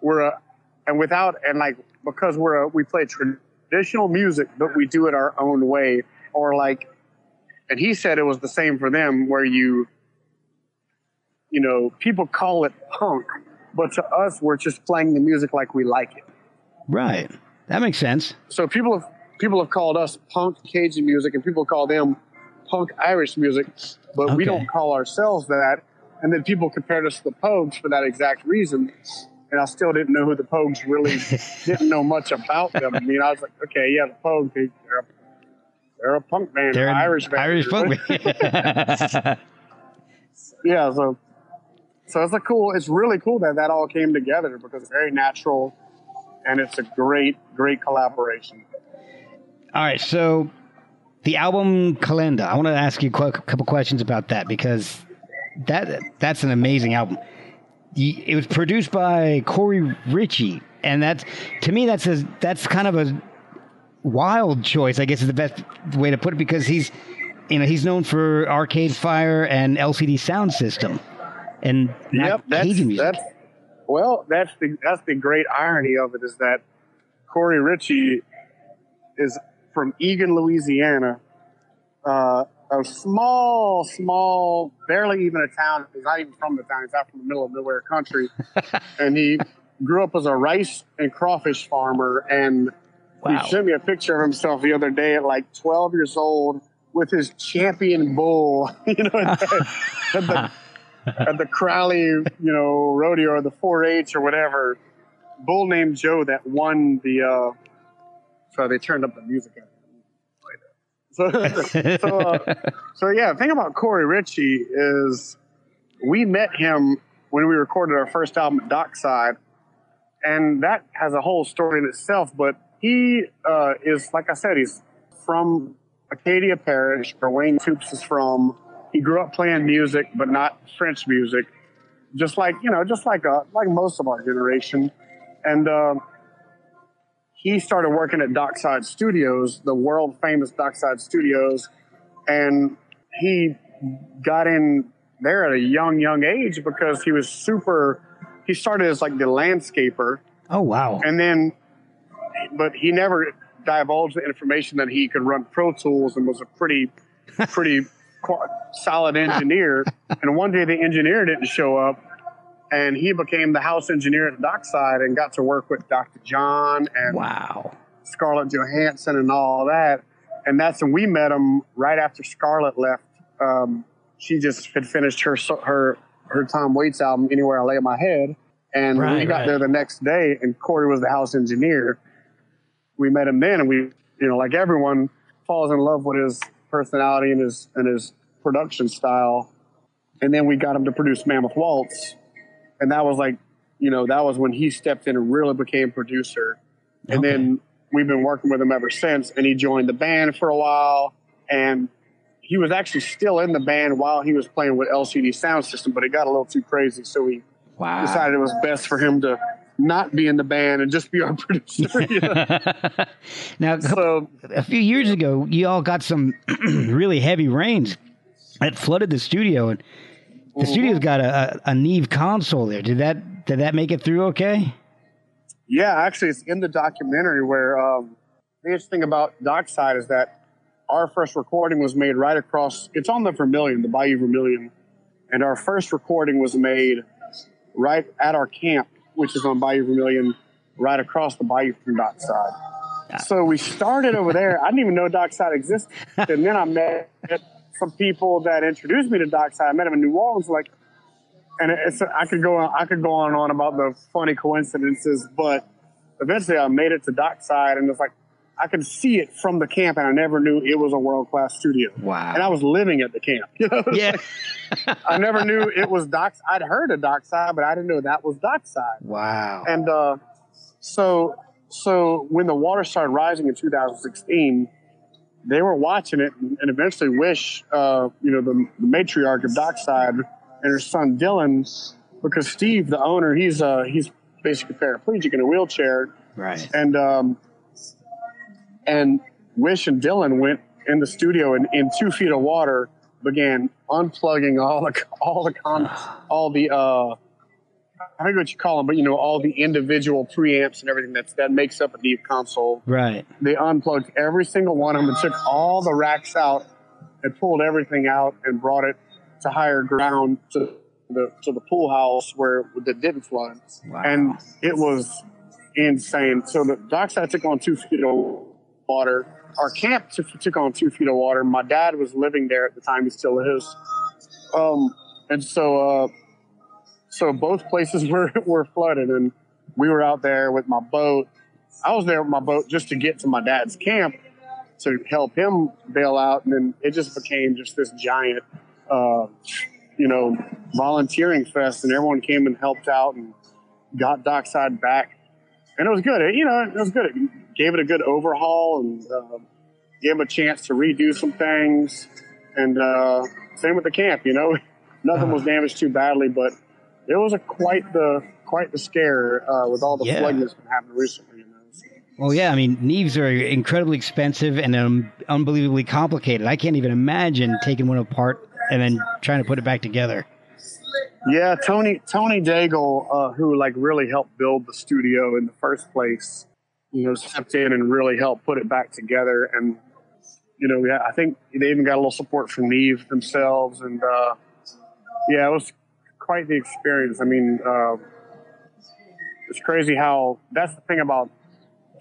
we're a, and without and like because we're a, we play traditional music, but we do it our own way, or like, and he said it was the same for them, where you, you know, people call it punk, but to us, we're just playing the music like we like it. Right. That makes sense. So people have people have called us punk Cajun music, and people call them punk Irish music, but we don't call ourselves that. And then people compared us to the Pogues for that exact reason. And I still didn't know who the Pogues really [LAUGHS] didn't know much about them. I mean, I was like, okay, yeah, the Pogues, they're, a, they're a punk band, They're an Irish band. Irish punk band. [LAUGHS] [LAUGHS] yeah, so so it's a cool. It's really cool that that all came together because it's very natural, and it's a great, great collaboration. All right, so the album Kalenda. I want to ask you a couple questions about that because that that's an amazing album. It was produced by Korey Richey, and that's to me that's a that's kind of a wild choice. I guess is the best way to put it because he's you know he's known for Arcade Fire and LCD Soundsystem, and not yep, that's Cajun music. that's well, that's the that's the great irony of it is that Korey Richey is from Egan, Louisiana, uh, a small, small, barely even a town. He's not even from the town. He's out from the middle of nowhere country, [LAUGHS] and he grew up as a rice and crawfish farmer. And Wow. he sent me a picture of himself the other day at like 12 years old with his champion bull, [LAUGHS] you know, at the, at the, [LAUGHS] at the Crowley, you know, rodeo or the 4-H or whatever. Bull named Joe that won the. Uh, sorry, they turned up the music. So, [LAUGHS] so, uh, so yeah, the thing about Korey Richey is we met him when we recorded our first album at Dockside, and that has a whole story in itself. But he uh, is, like I said, he's from Acadia Parish, where Wayne Toups is from. He grew up playing music, but not French music, just like you know, just like uh, like most of our generation. And uh, he started working at Dockside Studios, the world famous Dockside Studios, and he got in there at a young, young age because he was super. He started as like the landscaper, oh wow. and then, but he never divulged the information that he could run Pro Tools and was a pretty, [LAUGHS] pretty solid engineer. and one day the engineer didn't show up, and he became the house engineer at the Dockside and got to work with Dr. John and Wow. Scarlett Johansson and all that. And that's when we met him right after Scarlett left. Um, she just had finished her her her Tom Waits album, Anywhere I Lay My Head, and Right, we got right. there the next day, and Korey was the house engineer. We met him then, and we, you know, like everyone falls in love with his personality and his and his production style. And then we got him to produce Mammoth Waltz, and that was like, you know, that was when he stepped in and really became producer. And Okay. then we've been working with him ever since. And he joined the band for a while, and he was actually still in the band while he was playing with LCD Soundsystem, but it got a little too crazy, so we Wow. decided it was best for him to not be in the band and just be our [LAUGHS] producer. you know? [LAUGHS] now, so a few years ago, you all got some [CLEARS THROAT] really heavy rains that flooded the studio, and the Mm-hmm. studio's got a, a, a Neve console there. Did that did that make it through okay? Yeah, actually, it's in the documentary where um, the interesting thing about Dockside is that our first recording was made right across. It's on the Vermilion, the Bayou Vermilion, and our first recording was made right at our camp, which is on Bayou Vermilion, right across the bayou from Dockside. So we started over there. I didn't even know Dockside existed, [LAUGHS] and then I met some people that introduced me to Dockside. I met them in New Orleans, like and it's I could go on I could go on and on about the funny coincidences, but eventually I made it to Dockside and it's like I could see it from the camp and I never knew it was a world class studio. Wow. And I was living at the camp. [LAUGHS] You know? Yeah. I never knew it was Docks I'd heard of Dockside, but I didn't know that was Dockside. wow. And uh, so so when the water started rising in 2016, they were watching it and, and eventually Wish, uh, you know, the, the matriarch of Dockside and her son Dylan, because Steve, the owner, he's uh, he's basically paraplegic in a wheelchair, right. and um, and Wish and Dylan went in the studio and in two feet of water began unplugging all the all the con all the uh, I forget what you call them, but you know all the individual preamps and everything that's that makes up a deep console. Right. They unplugged every single one of them and took all the racks out and pulled everything out and brought it to higher ground to the to the pool house where that didn't flood. Wow. And it was insane. So the dockside took on two feet of water. Our camp took, took on two feet of water. My dad was living there at the time; he still is. Um, and so, uh, so both places [LAUGHS] were were flooded, and we were out there with my boat. I was there with my boat just to get to my dad's camp to help him bail out, and then it just became just this giant, uh, you know, volunteering fest, and everyone came and helped out and got Dockside back, and it was good. It, you know, it was good. It gave it a good overhaul and uh, gave them a chance to redo some things, and uh, same with the camp. You know, [LAUGHS] nothing was damaged too badly, but it was a quite the quite the scare uh, with all the Yeah. flooding that's been happening recently. You know. Well, yeah, I mean, Neves are incredibly expensive and um, unbelievably complicated. I can't even imagine taking one apart and then trying to put it back together. Yeah, Tony Tony Daigle, uh, who like really helped build the studio in the first place, you know, stepped in and really helped put it back together. And you know, yeah, I think they even got a little support from Neve themselves. And uh, yeah, it was quite the experience. I mean, uh, it's crazy how that's the thing about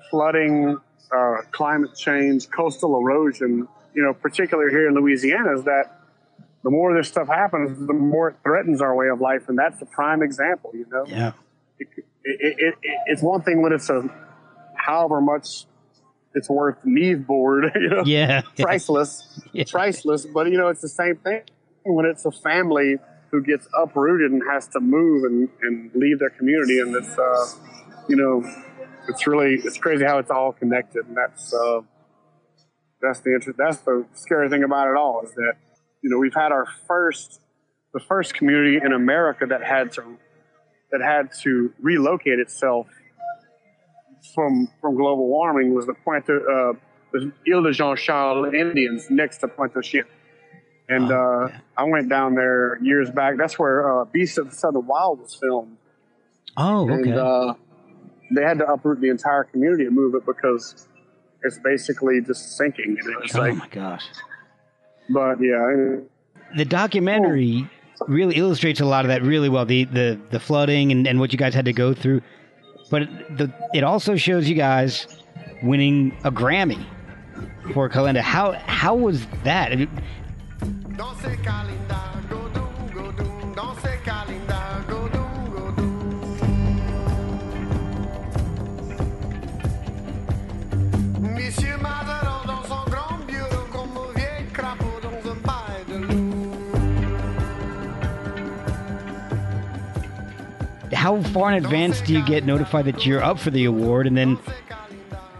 flooding, uh, climate change, coastal erosion. You know, particularly here in Louisiana, is that the more this stuff happens, the more it threatens our way of life, and that's the prime example. You know, Yeah. it, it, it, it's one thing when it's a however much it's worth Neve board, [LAUGHS] you know, Yeah. priceless, [LAUGHS] Yeah. priceless. But you know, it's the same thing when it's a family who gets uprooted and has to move and, and leave their community, and it's uh, you know, it's really it's crazy how it's all connected, and that's uh, that's the inter- that's the scary thing about it all is that you know we've had our first the first community in America that had to that had to relocate itself from from global warming was the Puente uh, the Ile de Jean Charles Indians next to Puente Chien. And Oh, uh, okay. I went down there years back. That's where uh, Beast of the Southern Wild was filmed. Oh, okay. And uh, they had to uproot the entire community and move it because it's basically just sinking. And it's oh like, my gosh. but yeah, The documentary really illustrates a lot of that really well. The the, the flooding and, and what you guys had to go through. But it, the, it also shows you guys winning a Grammy for Kalenda. How how was that? I mean, how far in advance do you get notified that you're up for the award? And then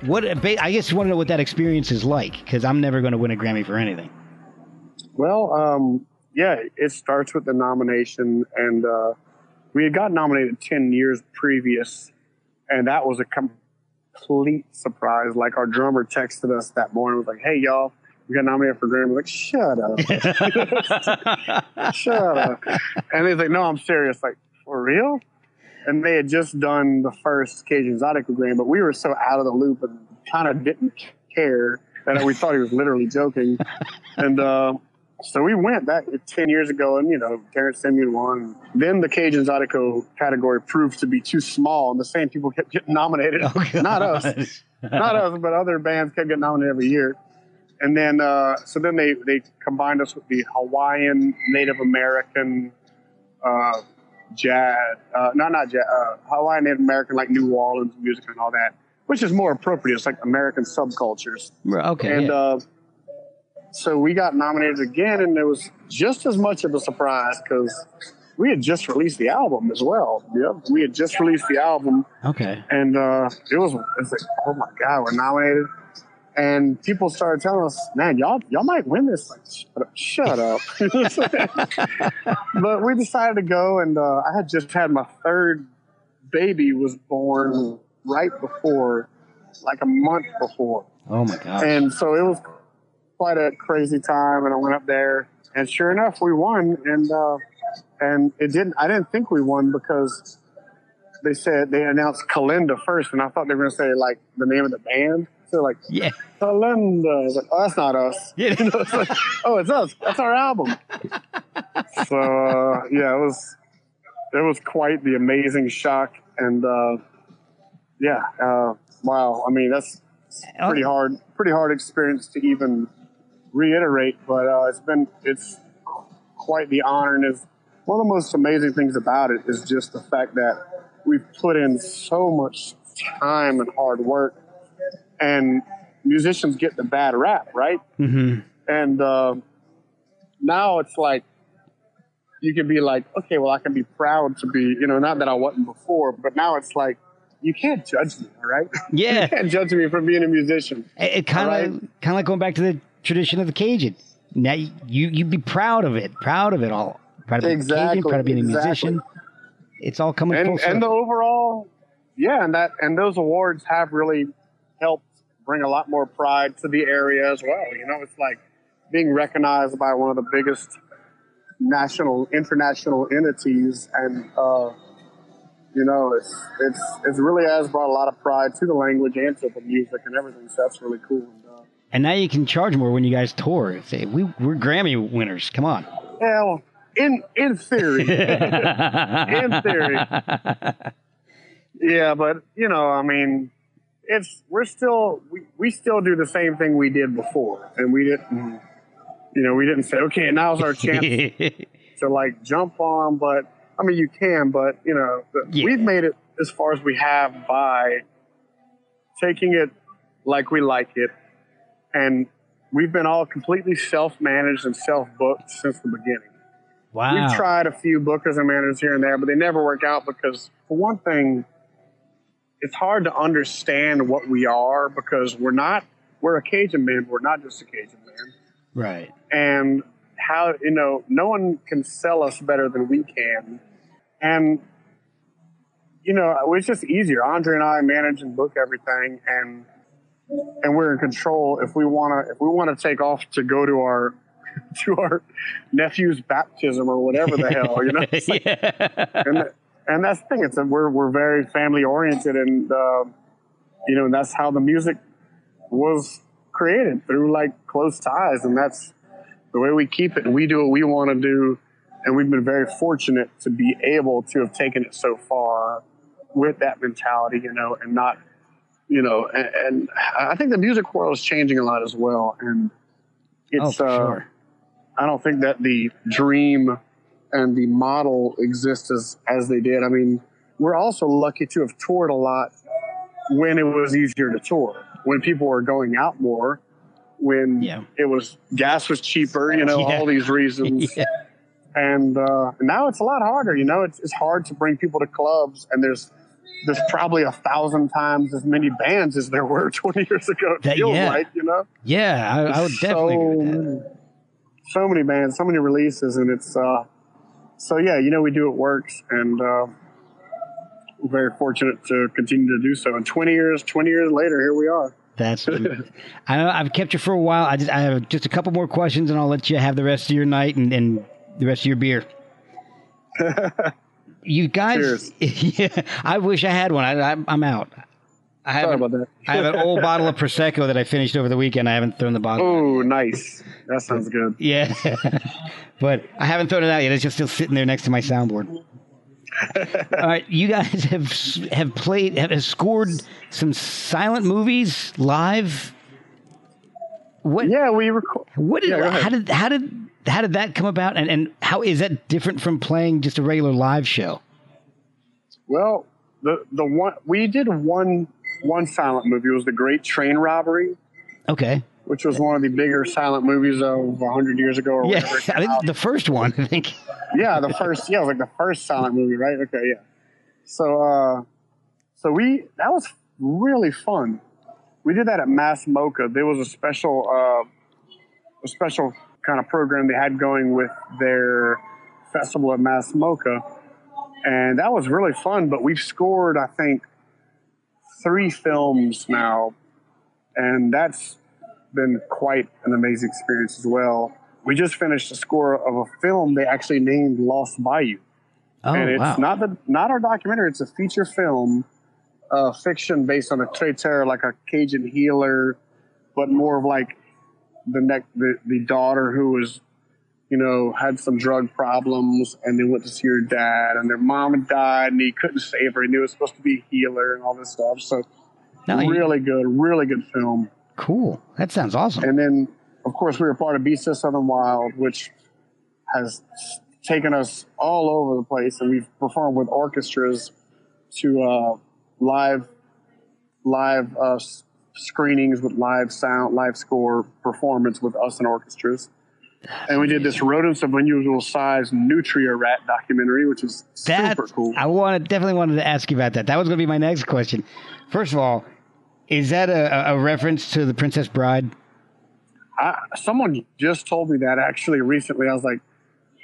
what? I guess you want to know what that experience is like because I'm never going to win a Grammy for anything. Well, um, yeah, it starts with the nomination, and uh, we had got nominated ten years previous, and that was a complete surprise. Like our drummer texted us that morning, was like, "Hey, y'all, we got nominated for Grammy." Like, shut up, [LAUGHS] [LAUGHS] shut up. And he's like, "No, I'm serious. Like, for real?" And they had just done the first Cajun Zydeco Grammy, but we were so out of the loop and kind of didn't care that we thought he was literally joking. [LAUGHS] And uh, so we went that 10 years ago, and you know, Terrance Simien won. Then the Cajun Zydeco category proved to be too small, and the same people kept getting nominated. Oh, Not us, not us, but other bands kept getting nominated every year. And then, uh, so then they, they combined us with the Hawaiian, Native American, uh, jazz, uh, no, not jazz, uh, Hawaiian, Native American, like New Orleans music and all that, which is more appropriate. It's like American subcultures. okay. And yeah. uh, so we got nominated again, and it was just as much of a surprise because we had just released the album as well. Yep, we had just released the album, okay. and uh, it was it's like, oh my god, we're nominated. And people started telling us, "Man, y'all, y'all might win this." Like, shut up, shut up. [LAUGHS] but we decided to go, and uh, I had just had my third baby was born right before, like a month before. Oh my god! And so it was quite a crazy time. And I went up there, and sure enough, we won. And uh, and it didn't. I didn't think we won because they said they announced Kalenda first, and I thought they were going to say like the name of the band. So like yeah. Kalenda. Like, oh, that's not us. Yeah. You know, it's like, [LAUGHS] oh, it's us. That's our album. so uh, yeah, it was it was quite the amazing shock, and uh, yeah, uh, wow. I mean, that's Oh. pretty hard, pretty hard experience to even reiterate. But uh, it's been it's quite the honor, and is one of the most amazing things about it is just the fact that we've put in so much time and hard work, and musicians get the bad rap, right? hmm And uh, now it's like you can be like, okay, well, I can be proud to be, you know, not that I wasn't before, but now it's like you can't judge me, all right? [LAUGHS] Yeah. You can't judge me for being a musician. it, kind of Alright. kind of like going back to the tradition of the Cajun. Now you you'd be proud of it, proud of it all, proud of being Exactly, Cajun, proud of being a musician. It's all coming full and circle. and the overall, yeah, and that and those awards have really helped bring a lot more pride to the area as well. You know, it's like being recognized by one of the biggest national, international entities, and uh, you know, it's it's it's really has brought a lot of pride to the language and to the music and everything. So that's really cool. And, uh, and now you can charge more when you guys tour. Say we we're Grammy winners. Come on. well, in in theory, [LAUGHS] in theory, [LAUGHS] Yeah, but you know, I mean, it's we're still we, we still do the same thing we did before, and we didn't, you know, we didn't say, okay, now's our chance [LAUGHS] to like jump on. But I mean, you can, but you know, Yeah. we've made it as far as we have by taking it like we like it, and we've been all completely self-managed and self-booked since the beginning. wow. We've tried a few bookers and managers here and there, but they never work out because, for one thing, it's hard to understand what we are because we're not, we're a Cajun band, but we're not just a Cajun band. Right. And how, you know, no one can sell us better than we can. And, you know, it's just easier. Andre and I manage and book everything and, and we're in control if we want to, if we want to take off to go to our, [LAUGHS] to our nephew's baptism or whatever the hell, you know? [LAUGHS] Like- yeah. And that's the thing. It's we're we're very family oriented, and uh, you know that's how the music was created through like close ties, and that's the way we keep it. And we do what we want to do, and we've been very fortunate to be able to have taken it so far with that mentality, you know, and not, you know, and, and I think the music world is changing a lot as well, and Oh, it's for uh, sure. I don't think that the dream and the model exist as, as they did. I mean, we're also lucky to have toured a lot when it was easier to tour, when people were going out more, when Yeah. it was gas was cheaper, you know, [LAUGHS] Yeah. all these reasons. [LAUGHS] Yeah. And uh, now it's a lot harder. You know, it's, it's hard to bring people to clubs, and there's there's probably a thousand times as many bands as there were [LAUGHS] 20 years ago. It That- feels yeah. like, you know Yeah, I, I would definitely with that. so many bands, so many releases, and it's uh, so yeah. You know, we do it works, and uh, we're very fortunate to continue to do so. And twenty years, twenty years later, here we are. That's. [LAUGHS] I know I've kept you for a while. I just I have just a couple more questions, and I'll let you have the rest of your night and, and the rest of your beer. [LAUGHS] you guys, [LAUGHS] yeah, I wish I had one. I, I'm, I'm out. I have, Sorry an, about that. [LAUGHS] I have an old bottle of prosecco that I finished over the weekend. I haven't thrown the bottle. Oh, nice. That sounds good. Yeah, [LAUGHS] but I haven't thrown it out yet. It's just still sitting there next to my soundboard. [LAUGHS] All right, you guys have have played have, have scored some silent movies live. What? Yeah, we record. What did? Yeah, how did? How did? How did that come about? And and how is that different from playing just a regular live show? Well, the the one we did one one silent movie. It was the Great Train Robbery, Okay. which was one of the bigger silent movies of hundred years ago or Yeah, whatever. [LAUGHS] I think the first one. I think. yeah, the first yeah, it was like the first silent movie, right? Okay, yeah. So uh so we that was really fun. We did that at MASS MoCA. There was a special uh a special kind of program they had going with their festival at MASS MoCA. And that was really fun, but we've scored I think three films now. And that's been quite an amazing experience as well. We just finished the score of a film they actually named Lost Bayou, Oh and it's wow. not the not our documentary. It's a feature film, uh, fiction based on a traiteur, like a Cajun healer, but more of like the neck the, the daughter who was, you know, had some drug problems and then went to see her dad, and their mom had died, and he couldn't save her. And he was supposed to be a healer and all this stuff. So No, you- really good, really good film. Cool. That sounds awesome. And then, of course, we were part of Beast of Southern Wild, which has taken us all over the place, and we've performed with orchestras to uh, live live uh, screenings with live sound, live score performance with us and orchestras. And we did this rodents of unusual size nutria rat documentary, which is That super cool. I wanted definitely wanted to ask you about that. That was going to be my next question. First of all, is that a, a reference to the Princess Bride? I, someone just told me that actually recently. I was like,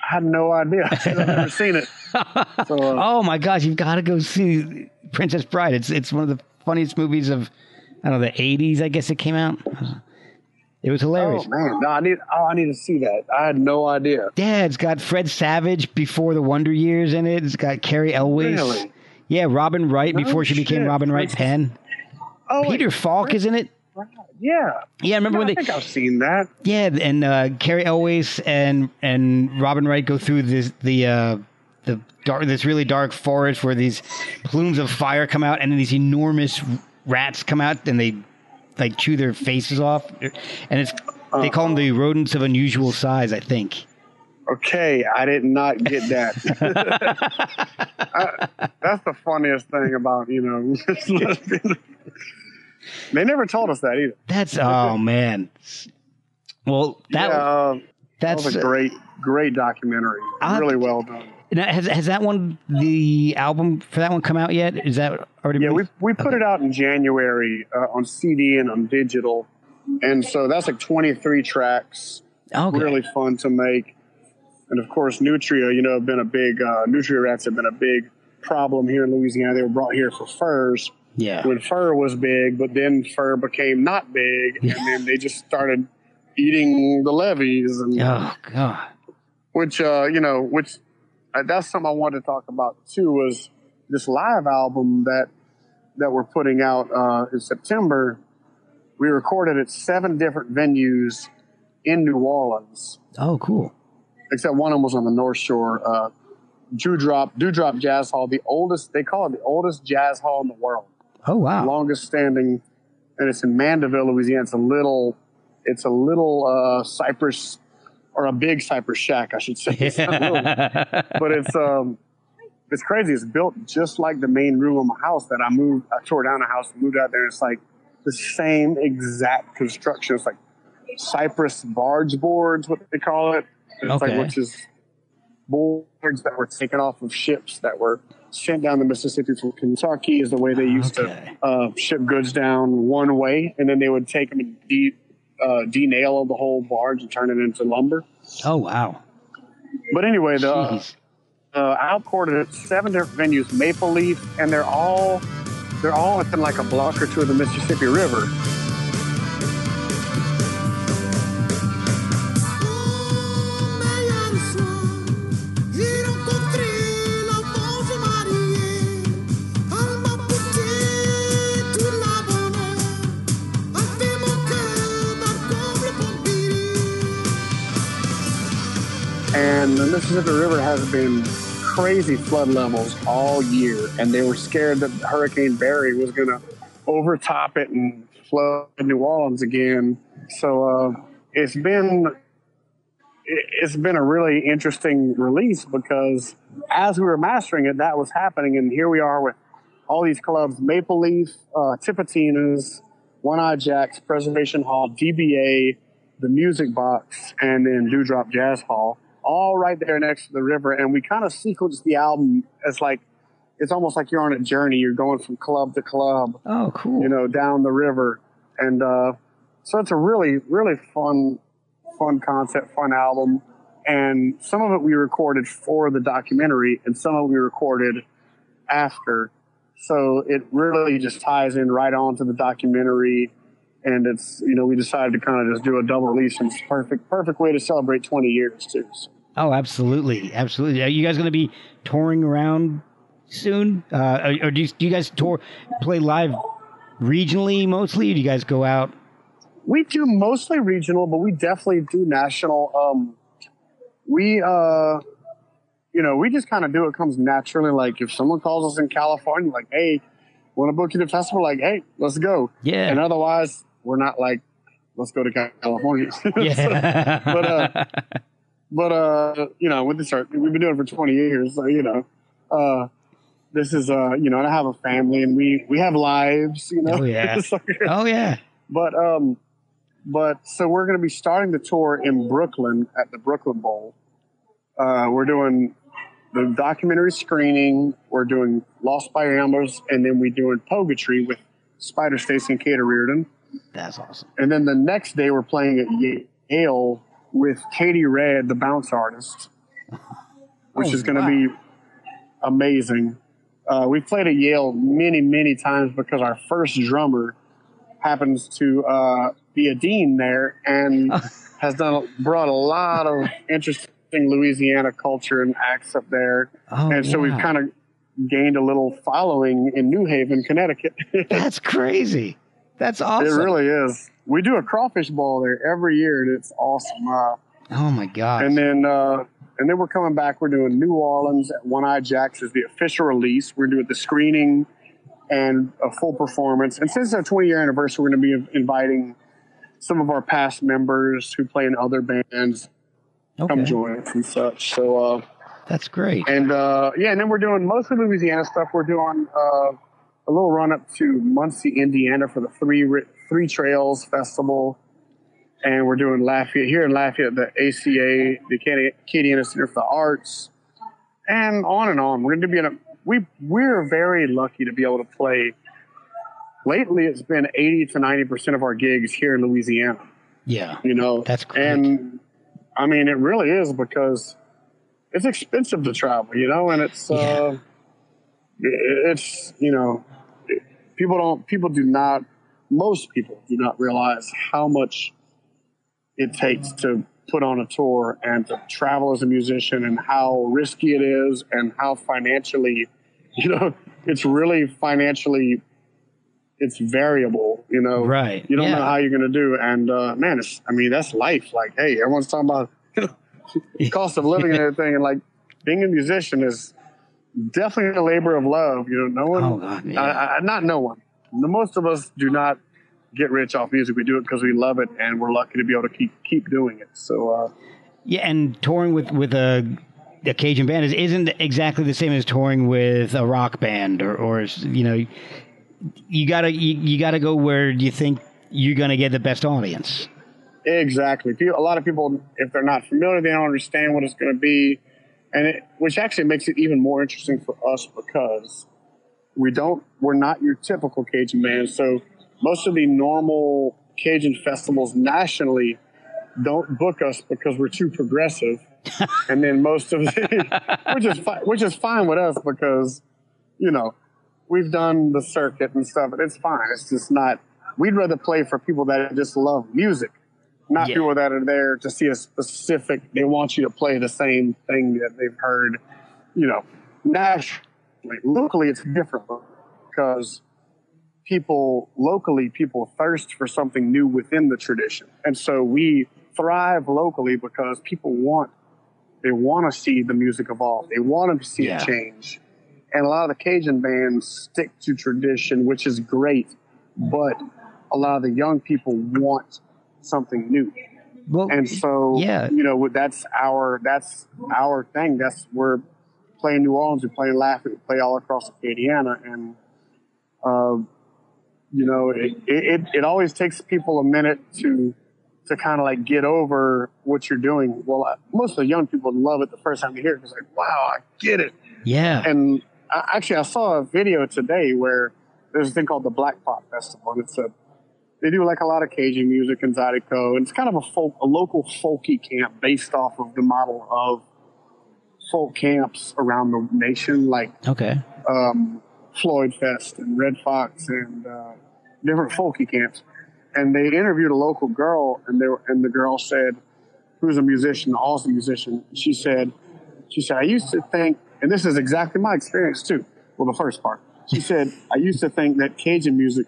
I had no idea. [LAUGHS] I've never seen it. [LAUGHS] So, uh, Oh my gosh, you've got to go see Princess Bride. It's it's one of the funniest movies of I don't know the '80s. I guess it came out. It was hilarious. oh man, no, I need. Oh, I need to see that. I had no idea. Yeah, it's got Fred Savage before the Wonder Years in it. It's got Cary Elwes. Really? Yeah, Robin Wright No before she became. Robin Wright Penn. Oh, wait, Peter Falk is in it. Yeah. Yeah, remember Yeah, when I they think I've seen that. Yeah, and uh, Cary Elwes and and Robin Wright go through this the uh, the dark this really dark forest where these plumes of fire come out and then these enormous rats come out and they like chew their faces off and it's they call them the rodents of unusual size. I think. Okay, I did not get that. [LAUGHS] I- that's the funniest thing about you know. [LAUGHS] they never told us that either. That's oh man. Well, that yeah, uh, that that's was a great, great documentary. I'll really well done. Now, has has that one the album for that one come out yet? Is that already? Yeah, we released? we put it out in January uh, on CD and on digital, and so that's like 23 tracks. okay. really fun to make. And of course, nutria, you know, have been a big uh, nutria rats have been a big problem here in Louisiana. They were brought here for furs Yeah. when fur was big, but then fur became not big, and then they just started eating the levees, and Oh god. which uh, you know, which that's something I wanted to talk about too. Was this live album that that we're putting out uh, in September? We recorded at seven different venues in New Orleans Oh cool. except one of them was on the North Shore. Uh, Dewdrop, Dewdrop Jazz Hall, the oldest, they call it the oldest jazz hall in the world, Oh wow. longest standing, and it's in Mandeville, Louisiana. It's a little, it's a little uh, cypress or a big cypress shack, I should say. [LAUGHS] It's but it's um, it's crazy. It's built just like the main room of my house that I moved. I tore down a house and moved out there. It's like the same exact construction. It's like cypress barge boards, what they call it. It's Okay. like which is boards that were taken off of ships that were sent down the Mississippi from Kentucky. Is the way they used Okay. to uh, ship goods down one way, and then they would take them and de uh, denail the whole barge and turn it into lumber. Oh wow. But anyway, the Jeez. uh, outported at seven different venues, Maple Leaf, and they're all they're all within like a block or two of the Mississippi River. Mississippi River has been crazy flood levels all year, and they were scared that Hurricane Barry was going to overtop it and flood New Orleans again. So uh, it's been it- it's been a really interesting release because as we were mastering it, that was happening, and here we are with all these clubs: Maple Leaf, uh, Tipitina's, One Eye Jacks, Preservation Hall, DBA, the Music Box, and then Dewdrop Jazz Hall, all right there next to the river. And we kind of sequenced the album as like it's almost like you're on a journey. You're going from club to club, Oh cool. you know, down the river. And uh, so it's a really, really fun, fun concept, fun album. And some of it we recorded for the documentary, and some of it we recorded after. So it really just ties in right on to the documentary. And it's, you know, we decided to kind of just do a double release, and it's perfect, perfect way to celebrate 20 years, too. Oh, absolutely, absolutely. Are you guys going to be touring around soon, uh, or, do, you, do you guys tour, play live regionally mostly? Or do you guys go out? we do mostly regional, but we definitely do national. Um, we, uh, you know, we just kind of do it comes naturally. Like if someone calls us in California, like, hey, want to book you to festival? Like, hey, let's go. Yeah. And otherwise, we're not like, let's go to California. [LAUGHS] So, but uh, [LAUGHS] but uh, you know, with this, art, we've been doing it for 20 years, so you know, uh, this is uh, you know, I have a family, and we we have lives, you know. Oh, yeah. [LAUGHS] So- oh yeah. but um, but so we're going to be starting the tour in Brooklyn at the Brooklyn Bowl. Uh, we're doing the documentary screening. We're doing Lost by Ambush, and then we're doing Poguetry with Spider Stacy and Cait O'Riordan. That's awesome. And then the next day, we're playing at Yale with Katey Red, the bounce artist, which Oh, is going to wow. be amazing. Uh, we've played at Yale many, many times because our first drummer happens to uh, be a dean there and [LAUGHS] has done brought a lot of interesting Louisiana culture and acts up there. Oh, and so we've kind of gained a little following in New Haven, Connecticut. [LAUGHS] That's crazy. That's awesome. It really is. We do a crawfish ball there every year, and it's awesome. Uh, oh my god. and then, uh, and then we're coming back. We're doing New Orleans at One Eye Jacks is the official release. We're doing the screening and a full performance. And since our 20 year anniversary, we're going to be inviting some of our past members who play in other bands okay. come join us and such. So, uh, That's great. and uh, yeah, and then we're doing mostly Louisiana stuff. We're doing uh, a little run up to Muncie, Indiana for the Three Three Trails Festival, and we're doing Lafayette here in Lafayette, the ACA, the Acadi- Acadiana Center for the Arts, and on and on. We're going to be in a we we're very lucky to be able to play. Lately, it's been eighty to ninety percent of our gigs here in Louisiana yeah. you know That's great. and i mean it really is because it's expensive to travel you know and it's uh it's you know people don't people do not most people do not realize how much it takes to put on a tour and to travel as a musician and how risky it is and how financially [LAUGHS] you know it's really financially it's variable you know Right. you don't yeah. know how you're going to do. And uh, man, it's, I mean, that's life. Like, hey, everyone's talking about you [LAUGHS] know, cost of living and [LAUGHS] everything, and like being a musician is definitely a labor of love. You know, no one, Oh, God, yeah. I, I, not no one. The most of us do not get rich off music. We do it because we love it, and we're lucky to be able to keep keep doing it. So, uh, Yeah, and touring with with a, a Cajun band is, isn't exactly the same as touring with a rock band or or you know, you gotta you, you gotta go where you think you're gonna get the best audience. Exactly. People, a lot of people, if they're not familiar, they don't understand what it's going to be, and it, which actually makes it even more interesting for us because we don't, we're not your typical Cajun band. So most of the normal Cajun festivals nationally don't book us because we're too progressive, [LAUGHS] and then most of the, [LAUGHS] which is fi- which is fine with us because, you know, we've done the circuit and stuff, and it's fine. It's just not. We'd rather play for people that just love music not Yeah. people that are there to see a specific. They want you to play the same thing that they've heard, you know, nationally. Locally, it's different because people locally people thirst for something new within the tradition, and so we thrive locally because people want they want to see the music evolve. They want to see Yeah. it change, and a lot of the Cajun bands stick to tradition, which is great, but a lot of the young people want something new. Well, and so Yeah. you know that's our that's our thing. That's we're playing new orleans we play laughing we play all across acadiana and um, you know it, it, it always takes people a minute to to kind of like get over what you're doing. Well uh, most of the young people love it the first time they hear it it's like wow i get it. Yeah, and I, actually, I saw a video today where there's a thing called the Black Pot Festival, and it's a they do like a lot of Cajun music in Zydeco, and it's kind of a folk, a local folky camp based off of the model of folk camps around the nation, like okay, um, Floyd Fest and Red Fox and uh, different folky camps. And they interviewed a local girl, and they were, and the girl said, who's a musician, awesome musician. She said, she said, I used to think, and this is exactly my experience too. Well, the first part, she said, I used to think that Cajun music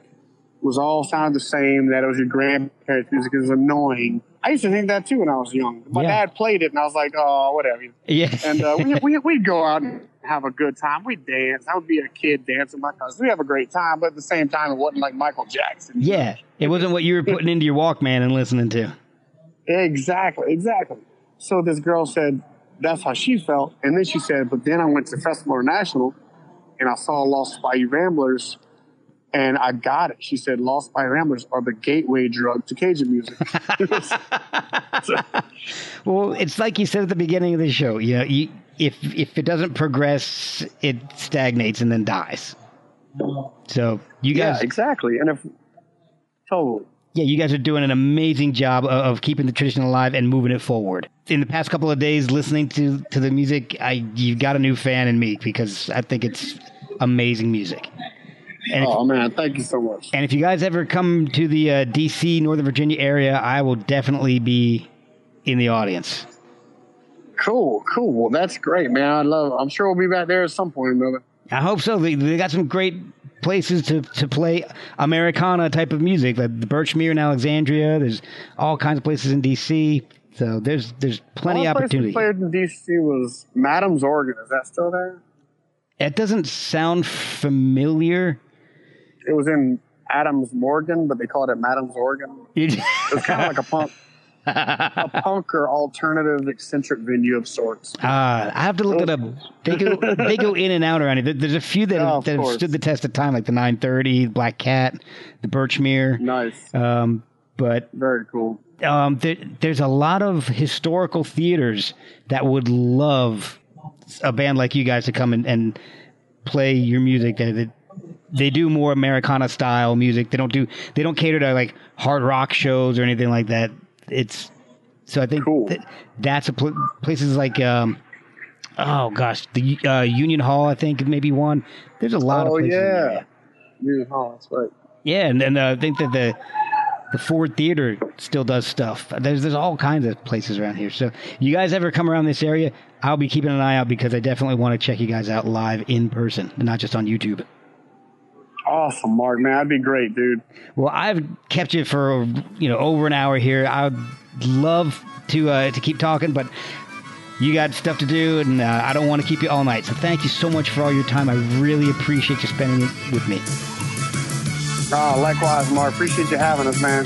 was all sounded the same, that it was your grandparents' music, it was annoying. I used to think that too when I was young. My Yeah. dad played it, and I was like, oh, whatever yeah, and uh, we, [LAUGHS] we, we'd go out and have a good time. We dance. I would be a kid dancing with my cousins. We have a great time, but at the same time, it wasn't like Michael Jackson. Yeah, it wasn't what you were putting into your Walkman and listening to. Exactly, exactly. So this girl said that's how she felt, and then she said, but then I went to Festival International, and I saw Lost Bayou Ramblers, and I got it. She said Lost Bayou Ramblers are the gateway drug to Cajun music. So- [LAUGHS] Well, it's like you said at the beginning of the show. You know, you, if if it doesn't progress, it stagnates and then dies. So you guys, yeah, exactly. And if totally. Yeah, you guys are doing an amazing job of, of keeping the tradition alive and moving it forward. In the past couple of days, listening to, to the music, I you got a new fan in me because I think it's amazing music. And if, Oh man, thank you so much. and if you guys ever come to the uh, D.C. Northern Virginia area, I will definitely be in the audience. Cool, cool. Well, that's great, man. I love. I'm sure we'll be back there at some point, or another. I hope so. They, they got some great places to, to play Americana type of music, like the Birchmere in Alexandria. There's all kinds of places in D.C. So there's there's plenty of One place we opportunity. played in DC was Madam's Organ. Is that still there? It doesn't sound familiar. It was in Adams Morgan, but they called it Madam's Organ. You- It was kind of like a punk, a [LAUGHS] punk or alternative eccentric venue of sorts. Uh, I have to look it up. They go they go in and out around it. There's a few that, Oh, have, that have stood the test of time, like the 930, Black Cat, the Birchmere. Nice, Um, but very cool. um, there, there's a lot of historical theaters that would love a band like you guys to come and, and play your music. That that they do more Americana style music. They don't do they don't cater to like hard rock shows or anything like that. It's so I think Cool. that that's a pl- places like um, oh gosh the uh, Union Hall I think maybe one. There's a lot Oh of places. yeah, yeah. Oh, that's right. Yeah, and, and uh, I think that the the Ford Theater still does stuff. There's there's all kinds of places around here. So you guys ever come around this area, I'll be keeping an eye out because I definitely want to check you guys out live in person, not just on YouTube. Awesome, Mark. Man, that'd be great, dude. Well, I've kept you for you know over an hour here. I'd love to uh, to keep talking, but you got stuff to do, and uh, I don't want to keep you all night. So thank you so much for all your time. I really appreciate you spending it with me. Oh, likewise, Mark. Appreciate you having us, man.